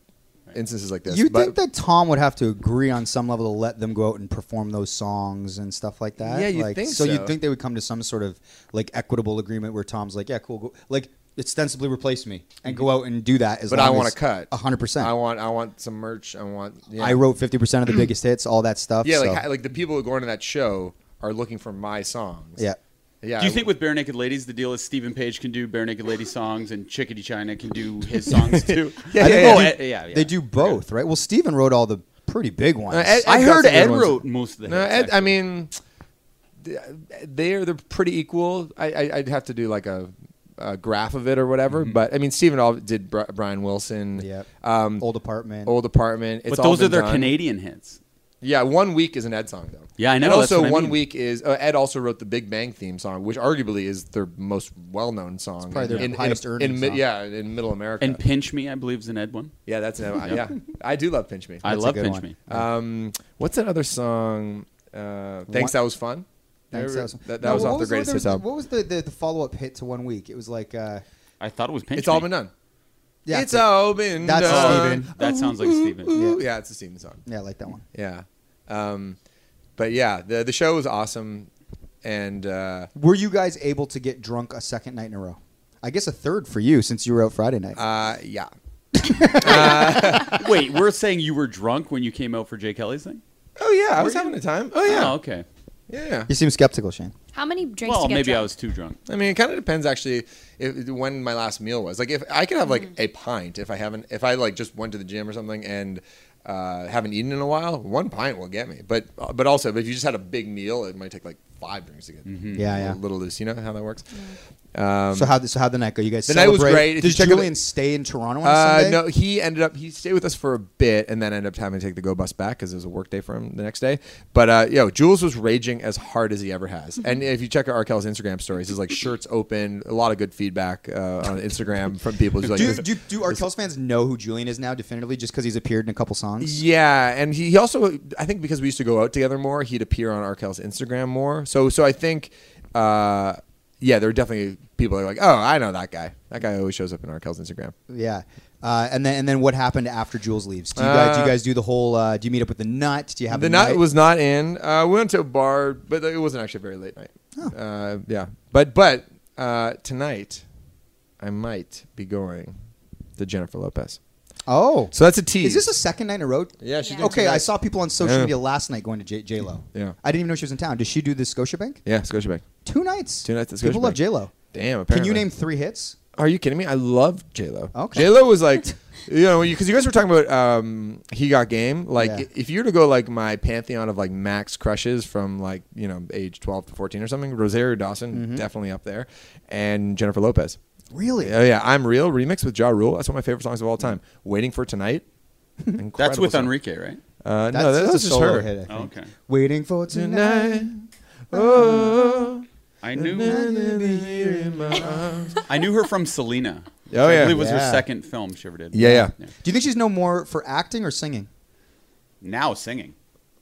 instances like this. You but, think that Tom would have to agree on some level to let them go out and perform those songs and stuff like that? Yeah, you'd like, think so. so. You'd think they would come to some sort of like equitable agreement where Tom's like, "Yeah, cool, go. like ostensibly replace me and go out and do that." As But I want to cut. a hundred percent. I want. I want some merch. I want. Yeah. I wrote fifty percent of the biggest hits, all that stuff. Yeah, so- like like the people who go into that show are looking for my songs. yeah. Yeah. Do you think with Barenaked Ladies the deal is Stephen Page can do Barenaked Lady songs and Chickadee China can do his songs too? Yeah, I yeah, yeah. they Oh, do- Ed- yeah, yeah. They do both, right? Well, Stephen wrote all the pretty big ones. Uh, Ed- I heard Ed ones. wrote most of the No. Ed, I mean, they're they're pretty equal. I, I I'd have to do like a, a graph of it or whatever. Mm-hmm. But I mean, Stephen all did Bri- Brian Wilson. Yeah. Um, Old apartment. old apartment. It's but all those are their done. Canadian hits. Yeah, one week is an Ed song though. Yeah, I know, And that's also, what I one mean. week is uh, Ed also wrote the Big Bang theme song, which arguably is their most well-known song. probably their in, highest in, earning in, mi- song. Yeah, in Middle America. And Pinch Me, I believe, is an Ed one. yeah, that's an, Ed. yeah. I do love Pinch Me. I That's a love good Pinch one. Me. Um, what's that other song? Uh, Thanks, One- that was fun. Thanks, That, was- that, No, was what off their greatest hits was- album. What was the, the, the follow up hit to one week? It was like, uh, I thought it was Pinch It's Me. all been done. yeah, it's it. all been That's done. Steven. That sounds like Steven. Ooh, yeah, it's a Steven song. Yeah, I like that one. Yeah. Um, but yeah, the the show was awesome, and uh, Were you guys able to get drunk a second night in a row? I guess a third for you since you were out Friday night. uh, yeah. Wait, we're saying you were drunk when you came out for Jay Kelly's thing? Oh yeah, I Were was you? having a time. Oh yeah, Oh, okay. Yeah. you seem skeptical, Shane. How many drinks? Well, to get maybe I was too drunk. I mean, it kind of depends actually if, when my last meal was. Like, if I could have like Mm. a pint, if I haven't, if I like just went to the gym or something and uh, haven't eaten in a while, one pint will get me. But uh, but also, if you just had a big meal, it might take like five drinks to get. Yeah, yeah. A little loose. You know how that works. Um, So how so how the night go? You guys The night was great. Did Julian stay in Toronto on Uh, no, he ended up he stayed with us for a bit and then ended up having to take the go bus back because it was a work day for him the next day. But uh, yo, Jules was raging as hard as he ever has. And if you check out Arkells' Instagram stories, his like shirts open, a lot of good feedback uh, on Instagram from people. Who's like, Do, do, do Arkells fans know who Julian is now definitively just because he's appeared in a couple songs? Yeah, and he, he also I think because we used to go out together more, he'd appear on Arkells' Instagram more. So so I think uh, yeah, there are definitely people that are like, oh, I know that guy. That guy always shows up in Arkells' Instagram. Yeah. Uh, and then and then what happened after Jules leaves? Do you guys do you Uh, guys do the whole? Uh, do you meet up with the nut? Do you have the a night was not in. Uh, we went to a bar, but it wasn't actually a very late night. Oh. Uh, yeah, but but uh, tonight I might be going to Jennifer Lopez. Oh, So that's a tease. is this a second night in a row? Yeah, she Yeah. did Okay. I saw people on social Yeah. media last night going to J- J Lo. Yeah. I didn't even know she was in town. Does she do the Scotiabank? Yeah, Scotiabank. Two nights. Two nights at Scotiabank. People love Scotiabank. J Lo. Damn. Can you name three hits? Are you kidding me? I love J Lo. Okay. J Lo was like you know, because you guys were talking about um, he got game. Like, Yeah. if you were to go like my pantheon of like max crushes from like you know age twelve to fourteen or something, Rosario Dawson Mm-hmm. definitely up there, and Jennifer Lopez. Really? Oh yeah, I'm real remix with Ja Rule. That's one of my favorite songs of all time. Waiting for tonight. That's with song. Enrique, right? Uh, That's no, that just was a just solo her. hit. I Oh, think. okay. Waiting for tonight. Tonight. Oh. I knew I knew her from Selena. which Oh, I yeah. believe was Yeah. her second film she ever did. yeah. Yeah. Do you think she's no more for acting or singing? Now singing.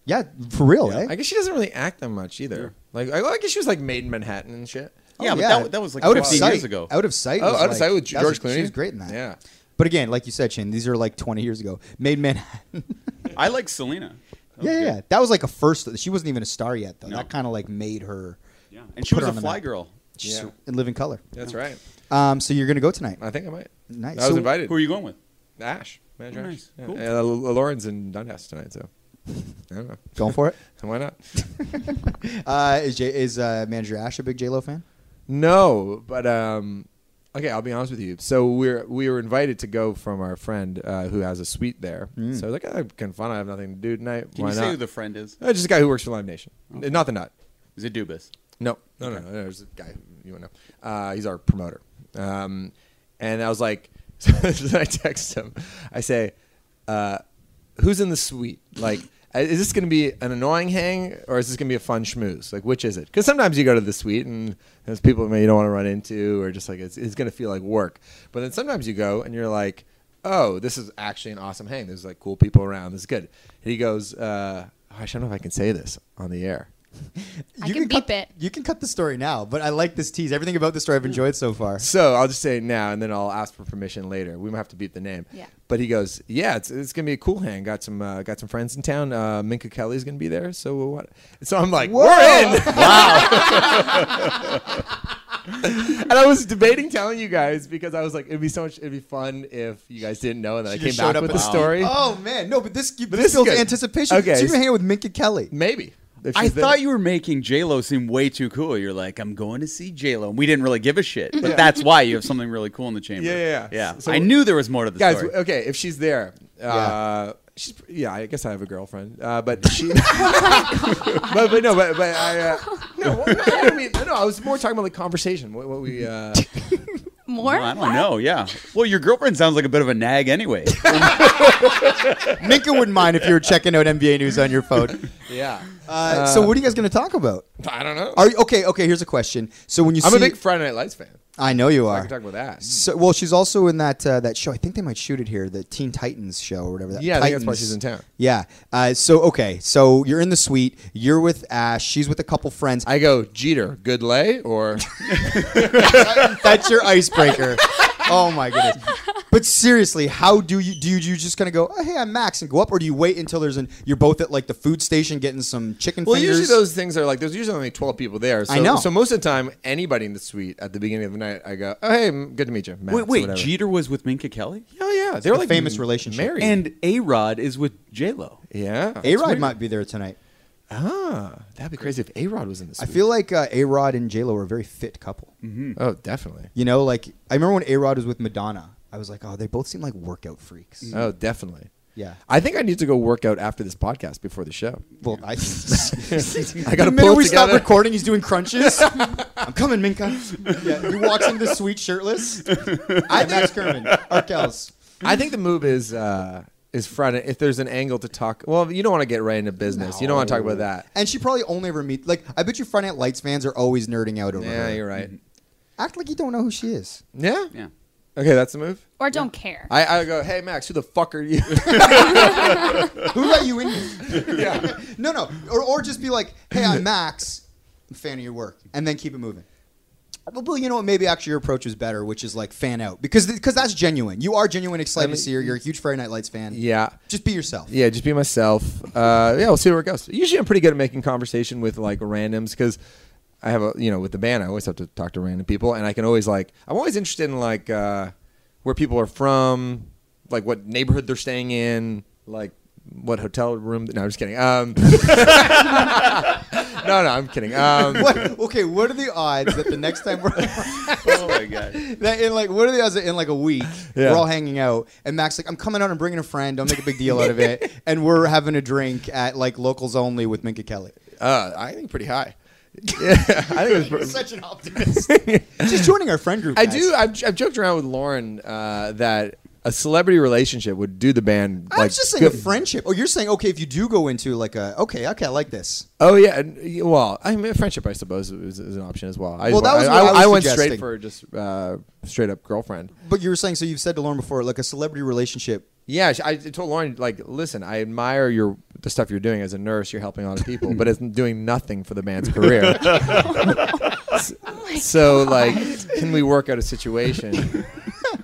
Yeah, for real, Yeah. eh? I guess she doesn't really act that much either. Like, I, I guess she was like Maid in Manhattan and shit. Yeah, Oh, but That, that was like out 15 of sight. years ago. Out of sight. Oh, was out of like- sight with George was- Clooney. She was great in that. Yeah. But again, like you said, Chin, these are like 20 years ago. Maid Manhattan. I like Selena. Yeah, yeah, yeah. That was like a first. She wasn't even a star yet, though. No. That kind of like made her. Yeah. And she was a fly girl. She's Yeah. in living color. That's right. Um, so you're gonna go tonight. I think I might. Nice. I was So- invited. Who are you going with? Ash. Manager Oh, Ash. nice. Yeah. Cool. Yeah, L- Lauren's in Dundas tonight, so I don't know. Going for it. Why not? Uh, is J- is uh, manager Ash a big J Lo fan? No, but um, okay. I'll be honest with you. So we're we were invited to go from our friend uh, who has a suite there. Mm. So I was like, oh, kind of fun. I have nothing to do tonight. Can Why you not? say who the friend is? Uh, just a guy who works for Live Nation. Not the nut. Is it Dubas? No, no, no, no. There's a guy you won't know. Uh, he's our promoter. Um, and I was like, so I text him. I say, uh, "Who's in the suite? Like, is this going to be an annoying hang or is this going to be a fun schmooze? Like, which is it? Because sometimes you go to the suite and there's people you don't want to run into, or just like it's, it's going to feel like work. But then sometimes you go and you're like, oh, this is actually an awesome hang. There's like cool people around. This is good. And he goes, uh, I don't know if I can say this on the air. I can cut, beep it. You can cut the story now, but I like this tease. Everything about the story I've enjoyed so far. So I'll just say it now, and then I'll ask for permission later. We might have to beat the name. Yeah. But he goes, "Yeah, it's, it's gonna be a cool hang. Got some uh, got some friends in town. Uh, Minka Kelly's gonna be there. So what? So I'm like, Whoa. we're in. wow. and I was debating telling you guys because I was like, it'd be so much, it'd be fun if you guys didn't know, and then She I came back up with the story. Oh man, no, but this, this, this is builds good. anticipation. Okay. so you're gonna hang out with Minka Kelly. Maybe. If I she's there. thought you were making J Lo seem way too cool. You're like, I'm going to see J Lo. and We didn't really give a shit, but that's why you have something really cool in the chamber. Yeah, yeah, yeah. yeah. So- I knew there was more to the guys. story. Okay, if she's there, Yeah. uh, she's yeah. I guess I have a girlfriend, uh, but she. but, but no, but but I. Uh, no, well, I mean no. I was more talking about like conversation. What, what we. Uh, More? Well, I don't know. Yeah. Well, your girlfriend sounds like a bit of a nag anyway. Minka wouldn't mind if you were checking out NBA news on your phone. yeah. Uh, so what are you guys gonna talk about? I don't know. Are you, okay? Okay, here's a question. So when you I'm see, a big Friday Night Lights fan. I know you I are. can talk about that. So, well, she's also in that uh, that show. I think they might shoot it here, the Teen Titans show or whatever. That Yeah, I think that's why she's in town. Yeah. Uh, so okay, so you're in the suite. You're with Ash. She's with a couple friends. I go Jeter, good lay or That's your icebreaker. oh my goodness. But seriously, how do you do? You, you just kind of go, oh, "Hey, I'm Max," and go up, or do you wait until there's an you're both at like the food station getting some chicken well, fingers? usually those things are like there's usually only 12 people there. So, I know. So most of the time, anybody in the suite at the beginning of the night, I go, oh hey, good to meet you. Max, wait, wait. whatever. Jeter was with Minka Kelly, Oh yeah, they're a like famous m- relationship. married. and A Rod is with J Lo. yeah, A Rod might be there tonight. Ah, that'd be crazy if A Rod was in this. I feel like uh, A Rod and J Lo are a very fit couple. Oh, definitely. You know, like I remember when A Rod was with Madonna. I was like, oh, they both seem like workout freaks. Oh, definitely. Yeah. I think I need to go work out after this podcast before the show. Well, I, I gotta minute pull it we stop recording, he's doing crunches. I'm coming, Minka. Yeah, he walks into the suite shirtless. I'm Max Kerman, Arkells. I think the move is uh, is Friday. If there's an angle to talk, well, you don't want to get right into business. You don't want to talk about that. And she probably only ever meet like I bet you Friday Night Lights fans are always nerding out over Yeah, her. you're right. Mm-hmm. Act like you don't know who she is. Yeah. Yeah. Okay, that's the move. Or don't care. I, I go, hey Max, who the fuck are you? Who let you in? here? yeah. no, no. Or, or just be like, hey, I'm Max. I'm a fan of your work, and then keep it moving. Well, you know what? Maybe actually your approach was better, which is like fan out because because that's genuine. You are genuine, excited I mean- to see her. You're a huge Friday Night Lights fan. Yeah. Just be yourself. Yeah, just be myself. Uh, yeah, we'll see where it goes. Usually, I'm pretty good at making conversation with like randoms because I have a you know with the band, I always have to talk to random people, and I can always like I'm always interested in like uh, where people are from, like what neighborhood they're staying in, like what hotel room. No, I'm just kidding. Um, no, no, I'm kidding. Um, What, okay, what are the odds that the next time we're Oh my god. That in like what are the odds that in like a week Yeah. we're all hanging out and Max like I'm coming out and bringing a friend don't make a big deal out of it and we're having a drink at like locals only with Minka Kelly. Uh, I think pretty high. Yeah, I think it was. Such an optimist. She's joining our friend group. I guys. do. I've, I've joked around with Lauren uh, that a celebrity relationship would do the band. I like, was just saying a friendship. Oh, you're saying okay if you do go into like a okay okay I like this. Oh yeah, and- well, I mean, friendship, I suppose, is, is an option as well. I, Well, that was I, what I was I went straight for just uh, straight up girlfriend. But you were saying so you've said to Lauren before like a celebrity relationship. Yeah, I told Lauren like, listen, I admire your the stuff you're doing as a nurse. You're helping a lot of people, but it's doing nothing for the band's career. so like, can we work out a situation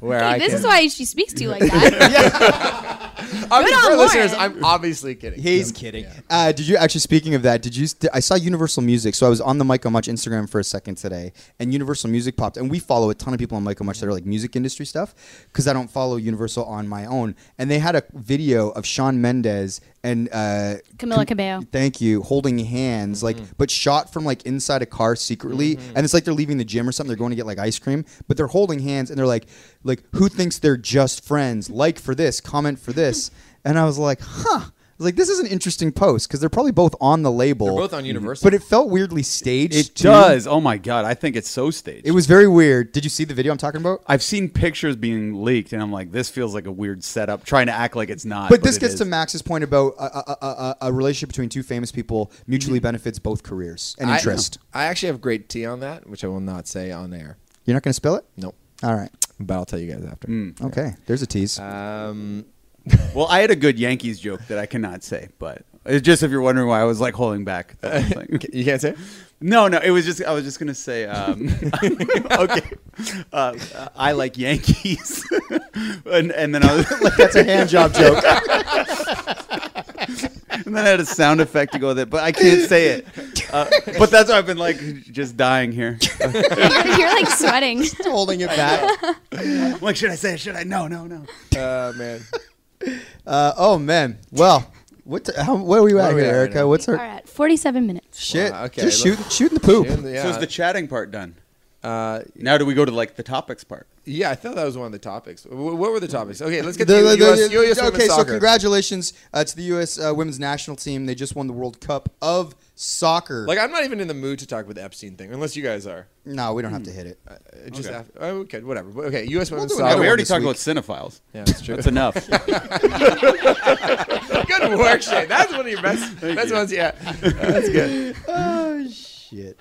where I this can? is why she speaks to you like that. I mean, Good for on listeners, Lauren. I'm obviously kidding. He's I'm- kidding. yeah. Uh, did you actually? Speaking of that, did you? St- I saw Universal Music, so I was on the Michael Much Instagram for a second today, and Universal Music popped, and we follow a ton of people on Michael Much that are like music industry stuff, because I don't follow Universal on my own, and they had a video of Shawn Mendes and uh, Camila Cabello. Thank you, holding hands, like, but shot from like inside a car secretly, and it's like they're leaving the gym or something. They're going to get like ice cream, but they're holding hands, and they're like, like, who thinks they're just friends? Like for this, comment for this, and I was like, huh. I was like, this is an interesting post because they're probably both on the label. They're both on mm-hmm. Universal. but it felt weirdly staged. It too. does. Oh my god, I think it's so staged. It was very weird. Did you see the video I'm talking about? I've seen pictures being leaked, and I'm like, this feels like a weird setup, trying to act like it's not. But this gets is. to Max's point about a, a, a, a, a relationship between two famous people mutually mm-hmm. benefits both careers and interest. I, actually have great tea on that, which I will not say on air. You're not going to spill it? Nope. All right. But I'll tell you guys after. Mm. Okay. There's a tease. Um, Well, I had a good Yankees joke that I cannot say, but it's just if you're wondering why I was like holding back. The you can't say. it? No, no, it was just I was just gonna say, um, okay, uh, I like Yankees, and, and then I was like that's a hand job joke. and then I had a sound effect to go with it, but I can't say it. Uh, but that's why I've been like just dying here. You're like sweating. holding it back. I'm like, should I say it? Should I? No, no, no. Uh, man. Uh, oh man. Well, what? The, how, where are we at are we here, at right Erica? now? What's All her right, 47 minutes. shit? Wow, okay, Just look- shoot, shooting the poop. Shooting the- So yeah. is the chatting part done? Uh, Now do we go to like the topics part? Yeah, I thought that was one of the topics. What were the topics? Okay, let's get The- to the- US, the- US women's okay, so soccer. congratulations uh, to the U.S. Uh, women's national team. They just won the World Cup of soccer. Like, I'm not even in the mood to talk about the Epstein thing, unless you guys are. no, we don't have to hit it. Uh, just Okay. after, oh, okay, whatever. Okay, U.S. women's do soccer. Yeah, we already talked week. about cinephiles. Yeah, that's true. That's enough. good work, Shane. That's one of your best. That's you. ones. Yeah, that's good. oh shit.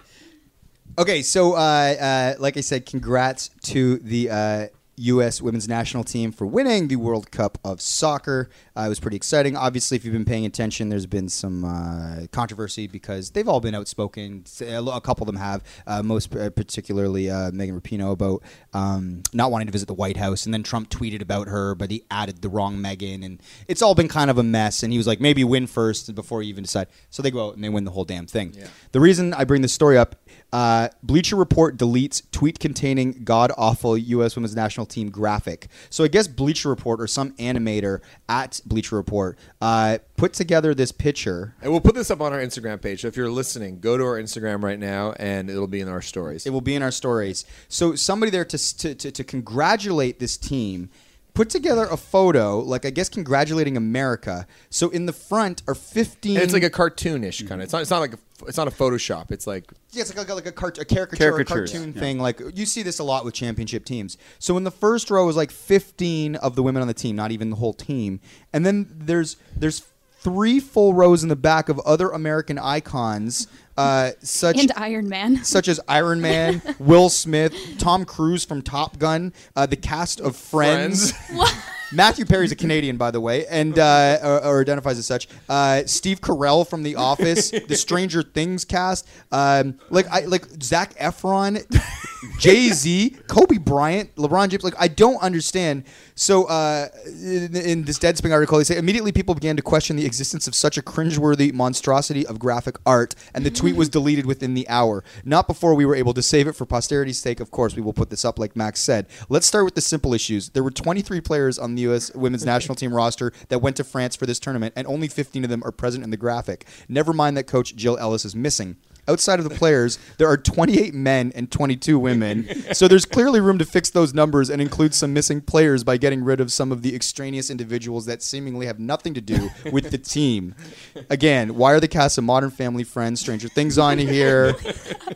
Okay, so uh, uh, like I said, congrats to the uh, U.S. women's national team for winning the World Cup of Soccer. Uh, it was pretty exciting. Obviously, if you've been paying attention, there's been some uh, controversy because they've all been outspoken. A couple of them have, uh, most particularly uh, Megan Rapinoe, about um, not wanting to visit the White House. And then Trump tweeted about her, but he added the wrong Megan. And it's all been kind of a mess. And he was like, maybe win first before you even decide. So they go out and they win the whole damn thing. Yeah. The reason I bring this story up, uh, Bleacher Report deletes tweet containing god awful U.S. Women's National Team graphic. So I guess Bleacher Report or some animator at Bleacher Report uh, put together this picture. And we'll put this up on our Instagram page. So if you're listening, go to our Instagram right now, and it'll be in our stories. It will be in our stories. So somebody there to to, to, to congratulate this team. Put together a photo, like I guess congratulating America. So in the front are fifteen. And it's like a cartoonish kind of. It's not. It's not like a. It's not a Photoshop. It's like Yeah, it's like a, like a, cart- a caricature, a cartoon yeah. thing. Like you see this a lot with championship teams. So in the first row is like 15 of the women on the team, not even the whole team, and then there's there's three full rows in the back of other American icons, uh, such And Iron Man. such as Iron Man, Will Smith, Tom Cruise from Top Gun, uh, the cast of Friends. Matthew Perry's a Canadian, by the way, and uh, or, or identifies as such. Uh, Steve Carell from The Office, the Stranger Things cast, um, like I like Zac Efron, Jay Z, Kobe Bryant, LeBron James. Like I don't understand. So uh, in, in this Deadspin article, they say immediately people began to question the existence of such a cringeworthy monstrosity of graphic art, and the tweet was deleted within the hour. Not before we were able to save it for posterity's sake. Of course, we will put this up, like Max said. Let's start with the simple issues. There were 23 players on the U.S. women's national team roster that went to France for this tournament, and only 15 of them are present in the graphic. Never mind that coach Jill Ellis is missing. Outside of the players, there are 28 men and 22 women. So there's clearly room to fix those numbers and include some missing players by getting rid of some of the extraneous individuals that seemingly have nothing to do with the team. Again, why are the cast of Modern Family, Friends, Stranger Things on here?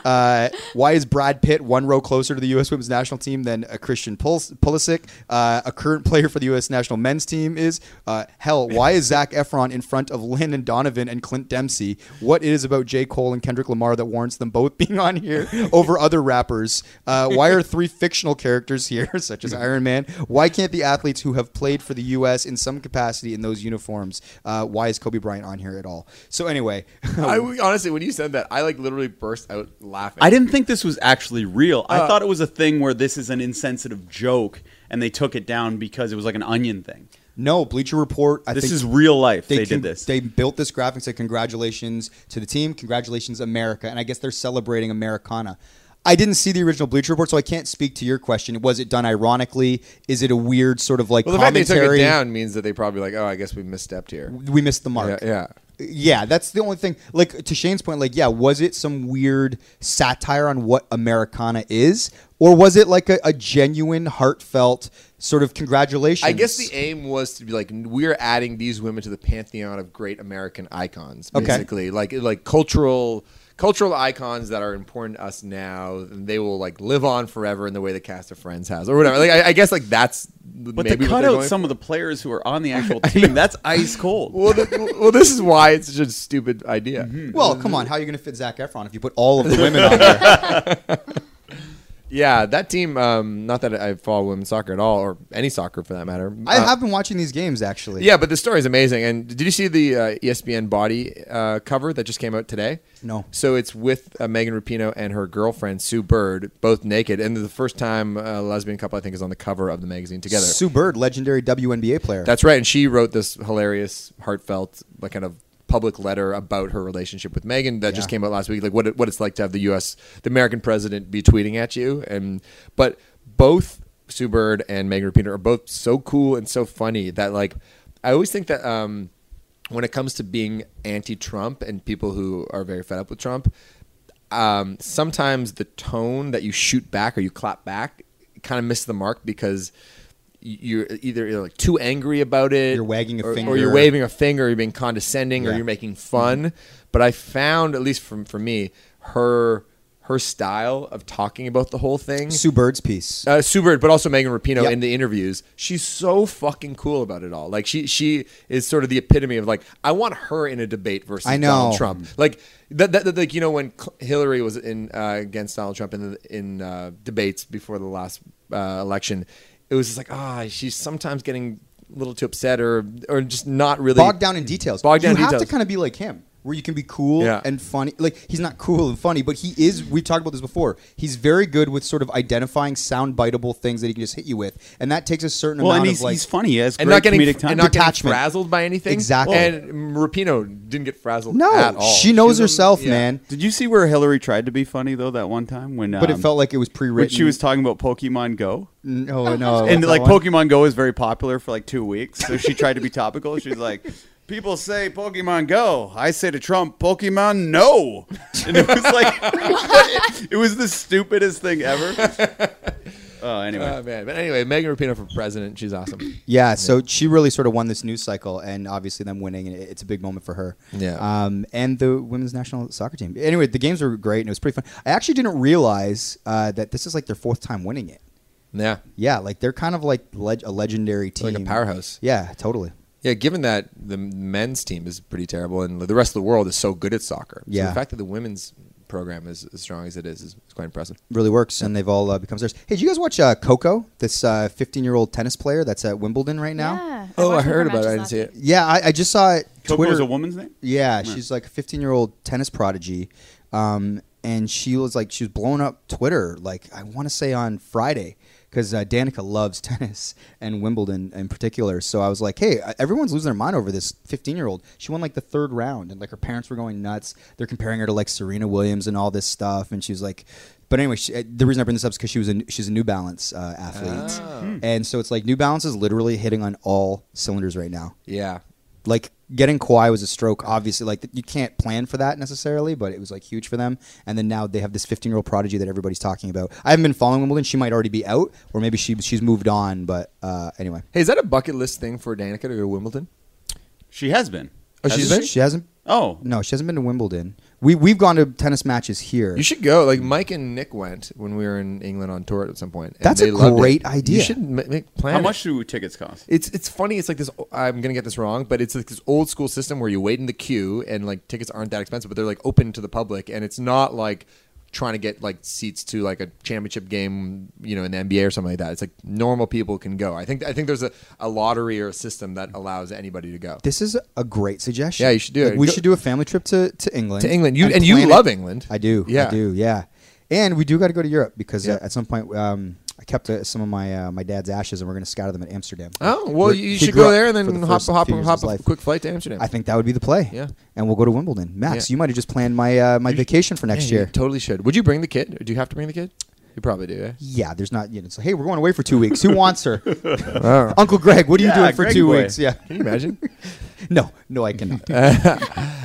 Uh, why is Brad Pitt one row closer to the U.S. Women's National Team than a Christian Puls- Pulisic, uh, a current player for the U.S. National Men's Team is? Uh, hell, why is Zac Efron in front of Landon Donovan and Clint Dempsey? What is about J. Cole and Kendrick Lamar that warrants them both being on here over other rappers? Uh, why are three fictional characters here, such as Iron Man? Why can't the athletes who have played for the U.S. in some capacity in those uniforms? Uh, why is Kobe Bryant on here at all? So anyway, I honestly, when you said that, I like literally burst out laughing. I didn't think this was actually real. I Uh, thought it was a thing where this is an insensitive joke, and they took it down because it was like an onion thing. No Bleacher Report. I This is real life. They, con- did this. They built this graphic and said, "Congratulations to the team! Congratulations, America!" And I guess they're celebrating Americana. I didn't see the original Bleacher Report, so I can't speak to your question. Was it done ironically? Is it a weird sort of like well, the fact they took it down means that they probably like, oh, I guess we misstepped here. we missed the mark. Yeah, yeah. Yeah, that's the only thing. Like to Shane's point, like yeah, was it some weird satire on what Americana is, or was it like a, a genuine, heartfelt sort of congratulations? I guess the aim was to be like we're adding these women to the pantheon of great American icons, Okay. basically, like like cultural cultural icons that are important to us now, and they will like live on forever in the way the cast of Friends has, or whatever. Like I, I guess like that's but maybe to what cut out some for. of the players who are on the actual team, that's ice cold. Well, the, well, this is why it's such a stupid idea. Mm-hmm. Well, come on, how are you going to fit Zac Efron if you put all of the women on there? Yeah, that team. Um, not that I follow women's soccer at all, or any soccer for that matter. I Uh, have been watching these games actually. Yeah, but the story is amazing. And did you see the uh, ESPN Body uh, cover that just came out today? No. So it's with uh, Megan Rapinoe and her girlfriend Sue Bird, both naked, and the first time a lesbian couple I think is on the cover of the magazine together. Sue Bird, legendary WNBA player. That's right, and she wrote this hilarious, heartfelt, like kind of public letter about her relationship with Megan that just came out last week. Like what it, what it's like to have the U.S. the American president be tweeting at you, and but both Sue Bird and Megan Rapinoe are both so cool and so funny that like I always think that um, when it comes to being anti-Trump and people who are very fed up with Trump, um, sometimes the tone that you shoot back or you clap back kind of miss the mark because you're either you're like too angry about it, You're wagging a or, or you're waving a finger, you're being condescending, or you're making fun. But I found, at least from for me, her her style of talking about the whole thing. Sue Bird's piece. Uh, Sue Bird, but also Megan Rapinoe Yep. in the interviews. She's so fucking cool about it all. Like she she is sort of the epitome of like I want her in a debate versus I know. Donald Trump. Like that, that, that- like you know when Hillary was in uh, against Donald Trump in the, in uh, debates before the last uh, election, it was just like ah she's sometimes getting a little too upset or or just not really bogged down in details. Bogged down you in have details. to kind of be like him, where you can be cool Yeah. and funny. Like he's not cool and funny, but he is. We've talked about this before. He's very good with sort of identifying sound biteable things that he can just hit you with, and that takes a certain well, amount and he's, of like. he's funny. He has and great not getting comedic time. and not getting Detachment. frazzled by anything. Exactly. And Rapinoe didn't get frazzled no, at all. she knows was a- herself, yeah. man. Did you see where Hillary tried to be funny though that one time when? But it um, felt like it was pre-written. She was talking about Pokemon Go. no, no, and like? Pokemon Go is very popular for like two weeks, so she tried to be topical. She's like, "People say Pokemon Go. I say to Trump, Pokemon No." And it was like, it was the stupidest thing ever. Oh, anyway, Oh, man. But anyway, Megan Rapinoe for president. She's awesome. Yeah, so she really sort of won this news cycle, and obviously them winning, and it's a big moment for her. Yeah. Um, and the women's national soccer team. Anyway, the games were great, and it was pretty fun. I actually didn't realize uh, that this is like their fourth time winning it. Yeah. Yeah, like they're kind of like leg- a legendary team, Like a powerhouse. Yeah, totally. Yeah, given that the men's team is pretty terrible and the rest of the world is so good at soccer. So Yeah. the fact that the women's program is as strong as it is is, is quite impressive. Really works, and they've all uh, become stars. Hey, did you guys watch uh, Coco, this 15 year old tennis player that's at Wimbledon right now? Yeah. Oh, I watched one heard about it. I didn't see it. Yeah, I, I just saw it. Coco Twitter. is a woman's name. Yeah, she's like a 15 year old tennis prodigy. Um, and she was like, she was blowing up Twitter, like, I want to say on Friday, because uh, Danica loves tennis and Wimbledon in particular. So I was like, hey, uh, everyone's losing their mind over this 15 year old. She won like the third round, and like her parents were going nuts. They're comparing her to like Serena Williams and all this stuff. And she was like, but anyway, she, uh, the reason I bring this up is because she was a she's a New Balance uh, athlete, Oh. and so it's like New Balance is literally hitting on all cylinders right now Yeah. like getting Kawhi was a stroke. Obviously, like you can't plan for that necessarily, but it was like huge for them. And then now they have this 15 year old prodigy that everybody's talking about. I haven't been following Wimbledon. She might already be out, or maybe she she's moved on. But uh, anyway, Hey, is that a bucket list thing for Danica to go to Wimbledon? She has been. Oh, she's Hasn't been? she hasn't. Oh, No, she hasn't been to Wimbledon. We we've gone to tennis matches here. You should go. Like Mike and Nick went when we were in England on tour at some point. and That's a they loved it. great idea. You should ma- make plan. how it. much do tickets cost? It's it's funny. It's like this. I'm gonna get this wrong, but it's like this old school system where you wait in the queue and like tickets aren't that expensive, but they're like open to the public, and it's not like trying to get like seats to like a championship game, you know, in the NBA or something like that. It's like normal people can go. I think I think there's a, a lottery or a system that allows anybody to go. This is a great suggestion. Yeah, you should do Like, it. We Go- should do a family trip to, to England. To England, you and you love it- England. I do. Yeah. I do. Yeah. And we do got to go to Europe because Yeah. uh, at some point um, I kept uh, some of my uh, my dad's ashes and we're going to scatter them at Amsterdam. Oh well, We're- you should go there and then the hop first hop few years of hop a life. quick flight to Amsterdam. I think that would be the play. Yeah. And we'll go to Wimbledon. Max, Yeah. you might have just planned my uh, my vacation for next Yeah, year. you totally should. Would you bring the kid? Or do you have to bring the kid? You probably do. Eh? Yeah, there's not. You know, it's like, hey, we're going away for two weeks. Who wants her? Oh. Uncle Greg, what are you doing for Greg two boy. weeks? Yeah. Can you imagine? No, no, I cannot.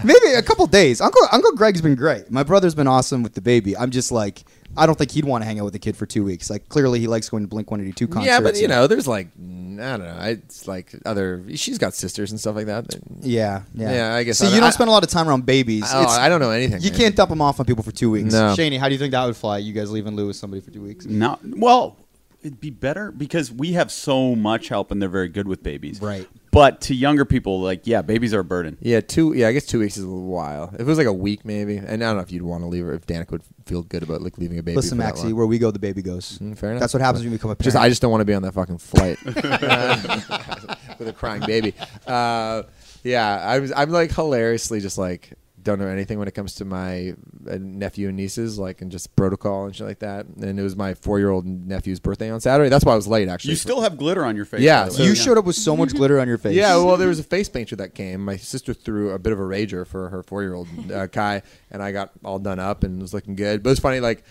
Maybe a couple days. Uncle Uncle Greg's been great. My brother's been awesome with the baby. I'm just like, I don't think he'd want to hang out with the kid for two weeks. Like, clearly he likes going to Blink 182 concerts. yeah, but you know, there's like I don't know. It's like other. She's got sisters and stuff like that. Yeah, yeah. Yeah, I guess See, I- you don't I- spend a lot of time around babies. Oh, It's- I don't know anything. You man. can't dump them off on people for two weeks. No. Shaney, how do you think that would fly? You guys leaving Lou with somebody for two weeks? No, well, it'd be better because we have so much help and they're very good with babies. Right. But to younger people, like, yeah, babies are a burden. Yeah, two. Yeah, I guess two weeks is a little while. If it was like a week, maybe. And I don't know if you'd want to leave her. If Danica would feel good about like leaving a baby. Listen, for that Maxie, long. where we go, the baby goes. Mm, fair enough. That's what happens when you become a parent. Just I just don't want to be on that fucking flight with a crying baby. Uh, yeah, I was I'm like hilariously just like don't know anything when it comes to my uh, nephew and nieces, like and just protocol and shit like that. And it was my four year old nephew's birthday on Saturday. That's why I was late actually. You still have glitter on your face. Yeah, so way. you showed up with so much glitter on your face. Yeah, well, there was a face painter that came. My sister threw a bit of a rager for her four year old uh, Kai, and I got all done up and was looking good. But it was funny, like.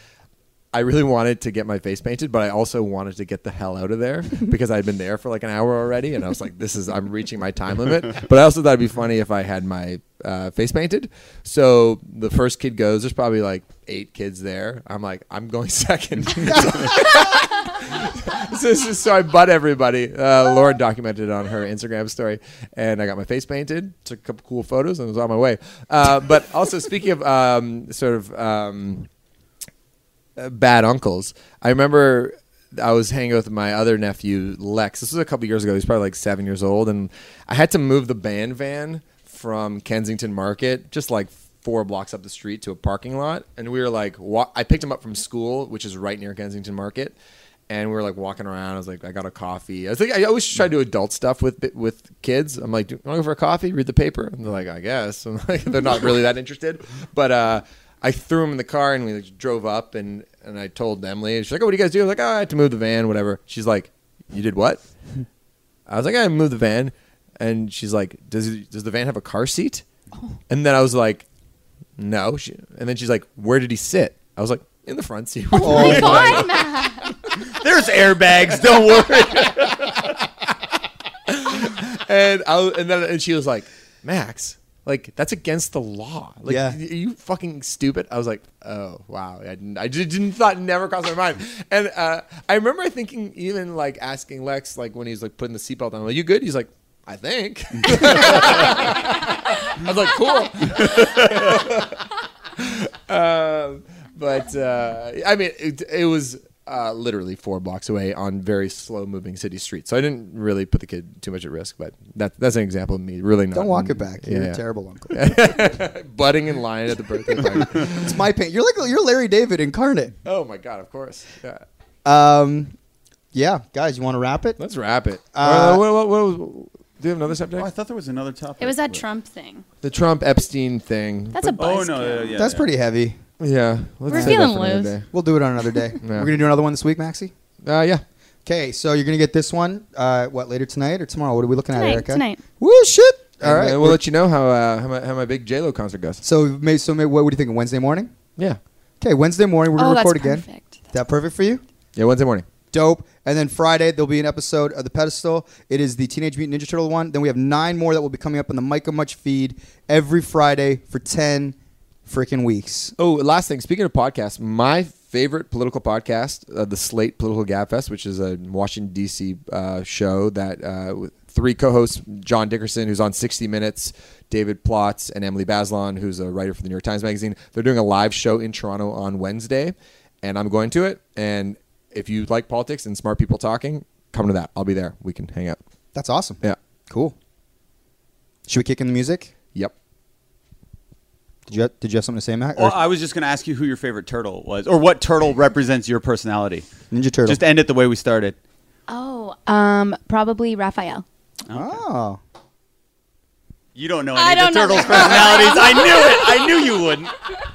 I really wanted to get my face painted, but I also wanted to get the hell out of there because I had been there for like an hour already, and I was like, "This is I'm reaching my time limit." But I also thought it'd be funny if I had my uh, face painted. So the first kid goes. There's probably like eight kids there. I'm like, I'm going second. so, so, so I butt everybody. Uh, Lauren documented it on her Instagram story, and I got my face painted, took a couple cool photos, and was on my way. Uh, but also, speaking of um, sort of um, bad uncles, I remember I was hanging with my other nephew Lex. This was a couple years ago. He's probably like seven years old, and I had to move the band van from Kensington Market, just like four blocks up the street to a parking lot. And we were like, wa- I picked him up from school, which is right near Kensington Market. And we were like walking around. I was like, I got a coffee. I was like, I always try to do adult stuff with with kids. I'm like, do you want to go for a coffee? Read the paper. And they're like, I guess. I'm like, they're not really that interested. But uh, I threw him in the car and we like, drove up. And and I told Emily. She's like, Oh, what do you guys do? I was like, Oh, I had to move the van, whatever. She's like, You did what? I was like, I moved the van. And she's like, Does does the van have a car seat? Oh. And then I was like, No. She, and then she's like, Where did he sit? I was like, In the front seat. with Oh my God, Matt. There's airbags. Don't worry. and I and then and she was like, Max, like that's against the law. Like, Yeah. are you fucking stupid? I was like, oh wow, I didn't, I just didn't thought never crossed my mind. And uh, I remember thinking even like asking Lex like when he's like putting the seatbelt on, like, you good? He's like, I think. I was like, cool. um, but uh, I mean, it, it was uh, literally four blocks away on very slow moving city streets. So I didn't really put the kid too much at risk. But that, that's an example of me really not. Don't walk it back. You're Yeah. a terrible uncle. Butting in line at the birthday party. it's my pain. You're like you're Larry David incarnate. oh my god! Of course. Yeah. Um, yeah, guys, you want to wrap it? Let's wrap it. Uh, Uh, what, what, what was, do you have another subject? Oh, I thought there was another topic. It was that Trump thing. the Trump Epstein thing. That's a Oh buzzkill. no, yeah, yeah, That's yeah. pretty heavy. Yeah. Let's We're save that feeling for another loose. day. We'll do it on another day. We're gonna do another one this week, Maxie. Uh, yeah. Okay, so you're gonna get this one. Uh, what later tonight or tomorrow? What are we looking at, Tonight, Erica? tonight. Woo, shit! All And, right, uh, we'll let you know how uh, how, my, how my big J Lo concert goes. So, may, so may, what, what do you think? Wednesday morning? Yeah. Okay, Wednesday morning we're Oh, gonna that's record again. perfect. Is that perfect for you? Yeah. Wednesday morning. Dope. And then Friday there'll be an episode of the pedestal. It is the Teenage Mutant Ninja Turtle one. Then we have nine more that will be coming up on the Micah Much feed every Friday for ten freaking weeks. Oh, last thing. Speaking of podcasts, my favorite political podcast, uh, the Slate Political Gabfest, which is a Washington D.C. Uh, show that uh, with three co-hosts: John Dickerson, who's on 60 Minutes, David Plotz, and Emily Bazelon, who's a writer for the New York Times Magazine. They're doing a live show in Toronto on Wednesday, and I'm going to it. And if you like politics and smart people talking, come to that. I'll be there. We can hang out. That's awesome. Yeah. Cool. Should we kick in the music? Yep. Did you did you have something to say, Matt? Well, Or I was just going to ask you who your favorite turtle was, or what turtle represents your personality. Ninja Turtle. Just end it the way we started. Oh, um, probably Raphael. oh. You don't know I any of the turtles' personalities. I knew it. I knew you wouldn't.